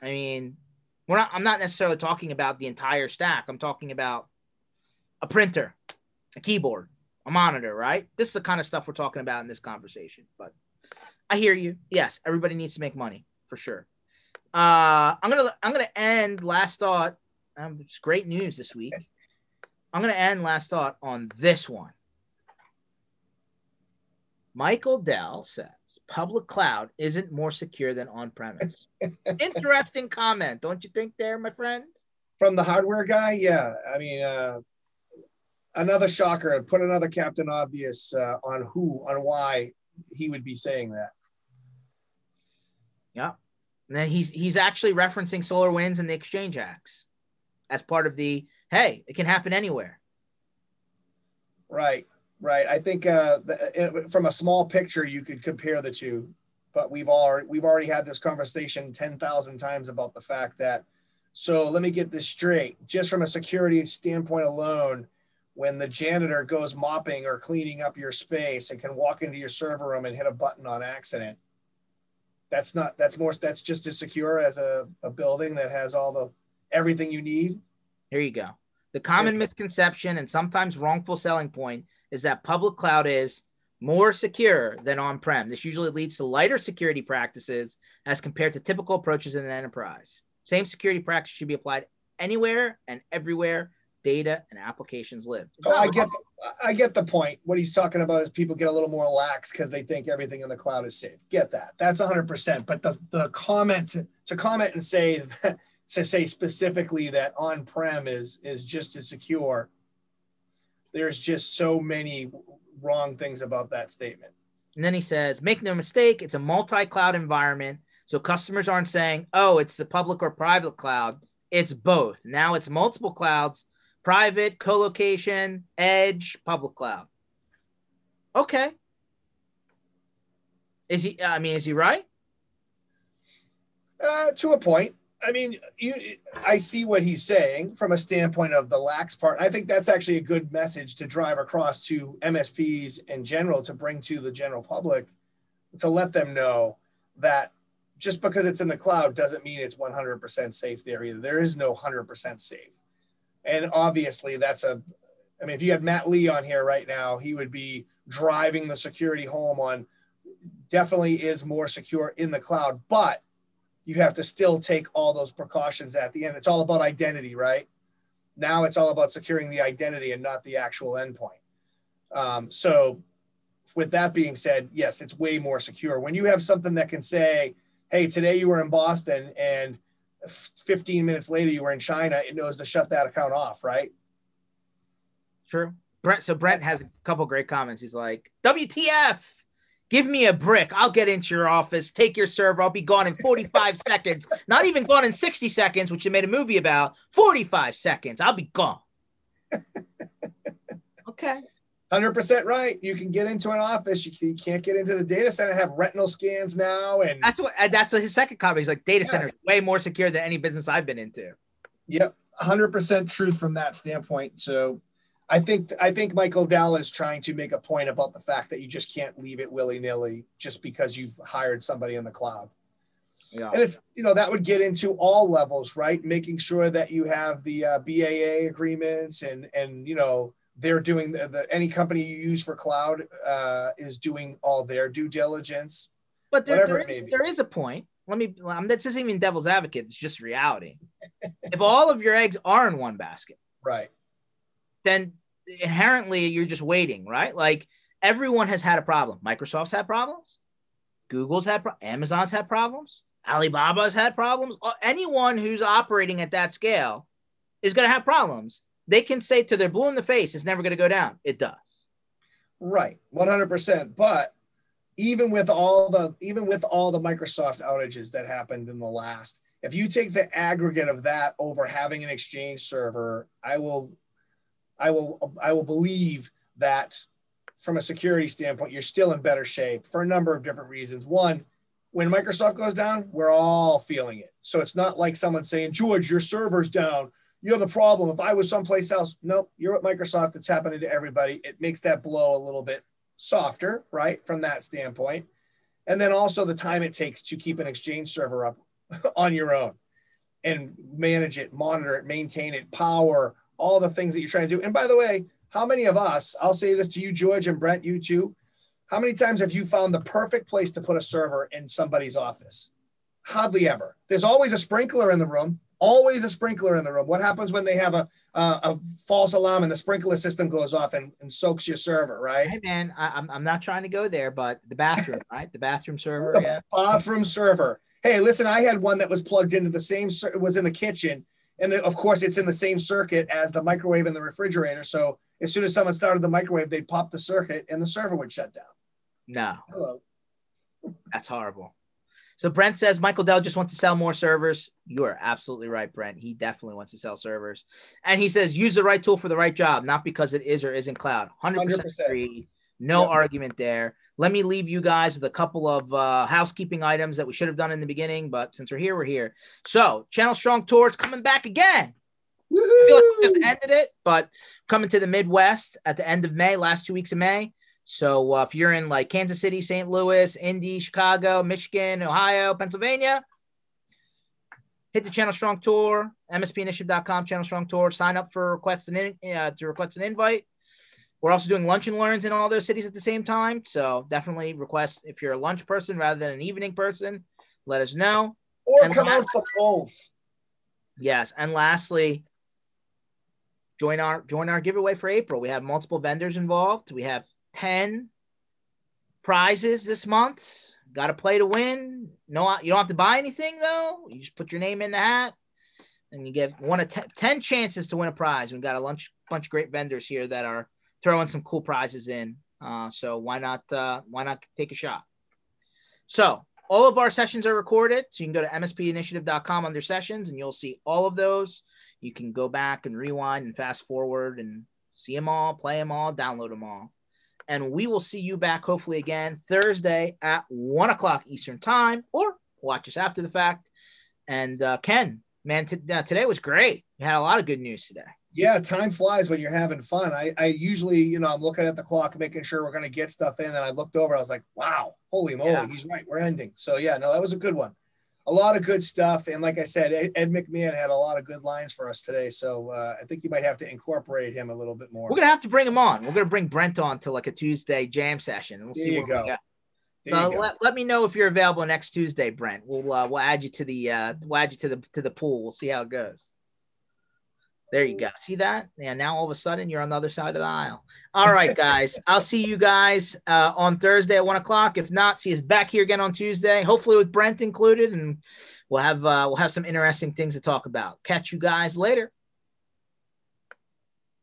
I mean, we're not I'm not necessarily talking about the entire stack. I'm talking about a printer, a keyboard, a monitor, right? This is the kind of stuff we're talking about in this conversation. But I hear you. Yes, everybody needs to make money for sure. Uh, I'm gonna I'm gonna end last thought. Um, it's great news this week. I'm going to end last thought on this one. Michael Dell says public cloud isn't more secure than on premise. Interesting comment, don't you think, there, my friend? From the hardware guy, yeah. I mean, uh, another shocker. Put another Captain Obvious uh, on who, on why he would be saying that. Yeah, and then he's he's actually referencing SolarWinds and the Exchange Acts as part of the hey, it can happen anywhere. Right, right. I think uh, the, from a small picture, you could compare the two, but we've already we've already had this conversation ten thousand times about the fact that. So let me get this straight. Just from a security standpoint alone, when the janitor goes mopping or cleaning up your space and can walk into your server room and hit a button on accident, that's not that's more that's just as secure as a, a building that has all the everything you need. Here you go. The common misconception and sometimes wrongful selling point is that public cloud is more secure than on prem. This usually leads to lighter security practices as compared to typical approaches in an enterprise. Same security practice should be applied anywhere and everywhere data and applications live. Oh, I get, I get the point. What he's talking about is people get a little more lax because they think everything in the cloud is safe. Get that? That's 100%. But the the comment to, to comment and say that to say specifically that on-prem is is just as secure there's just so many wrong things about that statement. And then he says make no mistake it's a multi-cloud environment. So customers aren't saying oh it's the public or private cloud. It's both. Now it's multiple clouds private co-location edge public cloud. Okay. Is he i mean is he right? Uh, to a point I mean, you, I see what he's saying from a standpoint of the lax part. I think that's actually a good message to drive across to MSPs in general to bring to the general public to let them know that just because it's in the cloud doesn't mean it's 100% safe there either. There is no 100% safe. And obviously, that's a, I mean, if you had Matt Lee on here right now, he would be driving the security home on definitely is more secure in the cloud, but you have to still take all those precautions at the end. It's all about identity, right? Now it's all about securing the identity and not the actual endpoint. Um, so, with that being said, yes, it's way more secure. When you have something that can say, hey, today you were in Boston and 15 minutes later you were in China, it knows to shut that account off, right? True. Brent, so Brent That's, has a couple great comments. He's like, WTF, give me a brick. I'll get into your office, take your server. I'll be gone in 45 seconds. Not even gone in 60 seconds, which you made a movie about. 45 seconds. I'll be gone. okay. 100% right. You can get into an office. You, can't get into the data center. Have retinal scans now, and that's what that's his second comment. He's like, data yeah. center is way more secure than any business I've been into. Yep, 100% truth from that standpoint. So, I think I think Michael Dell is trying to make a point about the fact that you just can't leave it willy nilly just because you've hired somebody in the cloud. Yeah. And it's you know that would get into all levels, right? Making sure that you have the uh, BAA agreements and and you know they're doing the, the, any company you use for cloud uh, is doing all their due diligence. But there, there is, there is a point. Let me. Um, that's just even devil's advocate. It's just reality. if all of your eggs are in one basket, right, then inherently you're just waiting, right? Like everyone has had a problem. Microsoft's had problems. Google's had pro- Amazon's had problems. Alibaba's had problems. Anyone who's operating at that scale is going to have problems they can say to their blue in the face, it's never going to go down. It does. Right, 100%. But even with all the even with all the Microsoft outages that happened in the last, if you take the aggregate of that over having an Exchange server, I will, I will, I will believe that from a security standpoint, you're still in better shape for a number of different reasons. One, when Microsoft goes down, we're all feeling it. So it's not like someone saying, George, your server's down you have the problem. If I was someplace else, nope, you're at Microsoft. It's happening to everybody. It makes that blow a little bit softer, right? From that standpoint. And then also the time it takes to keep an exchange server up on your own and manage it, monitor it, maintain it, power, all the things that you're trying to do. And by the way, how many of us, I'll say this to you, George and Brent, you too. How many times have you found the perfect place to put a server in somebody's office? Hardly ever. There's always a sprinkler in the room always a sprinkler in the room. What happens when they have a a, a false alarm and the sprinkler system goes off and, and soaks your server, right? Hey man, I, am I'm, I'm not trying to go there, but the bathroom, right? The bathroom server, the yeah. Bathroom server. Hey, listen, I had one that was plugged into the same was in the kitchen, and the, of course it's in the same circuit as the microwave and the refrigerator. So as soon as someone started the microwave, they'd pop the circuit and the server would shut down. No. Hello. That's horrible. So Brent says Michael Dell just wants to sell more servers. You are absolutely right, Brent. He definitely wants to sell servers. And he says use the right tool for the right job, not because it is or isn't cloud. 100%, 100%. No yep. argument there. Let me leave you guys with a couple of uh, housekeeping items that we should have done in the beginning, but since we're here, we're here. So Channel Strong Tour is coming back again. Like just ended it, but coming to the Midwest at the end of May, last two weeks of May. So uh, if you're in like Kansas City, St. Louis, Indy, Chicago, Michigan, Ohio, Pennsylvania, hit the Channel Strong Tour, MSPinitiative.com, Channel Strong Tour. Sign up for request an in, uh, to request an invite. We're also doing lunch and learns in all those cities at the same time. So definitely request if you're a lunch person rather than an evening person, let us know. Or and come last- out for both. Yes, and lastly, join our join our giveaway for April. We have multiple vendors involved. We have 10 prizes this month. Got to play to win. No, you don't have to buy anything though. You just put your name in the hat, and you get one of ten, 10 chances to win a prize. We've got a lunch, bunch of great vendors here that are throwing some cool prizes in. Uh, so why not? Uh, why not take a shot? So all of our sessions are recorded. So you can go to mspinitiative.com under sessions, and you'll see all of those. You can go back and rewind and fast forward and see them all, play them all, download them all and we will see you back hopefully again Thursday at one o'clock Eastern time, or watch us after the fact. And uh, Ken, man, t- uh, today was great. We had a lot of good news today. Yeah, time flies when you're having fun. I, I usually, you know, I'm looking at the clock, making sure we're going to get stuff in. And I looked over, I was like, wow, holy moly, yeah. he's right. We're ending. So, yeah, no, that was a good one. a lot of good stuff. And like I said, Ed, Ed McMahon had a lot of good lines for us today. So uh, I think you might have to incorporate him a little bit more. We're gonna have to bring him on. We're gonna bring Brent on to like a Tuesday jam session. We'll there see you what go. we got. So go. let, let me know if you're available next Tuesday, Brent. We'll uh, we'll add you to the uh, we'll add you to the to the pool. We'll see how it goes. There you go. See that? Yeah. Now all of a sudden you're on the other side of the aisle. All right, guys. I'll see you guys uh, on Thursday at one o'clock. If not, see us back here again on Tuesday. Hopefully with Brent included, and we'll have uh, we'll have some interesting things to talk about. Catch you guys later.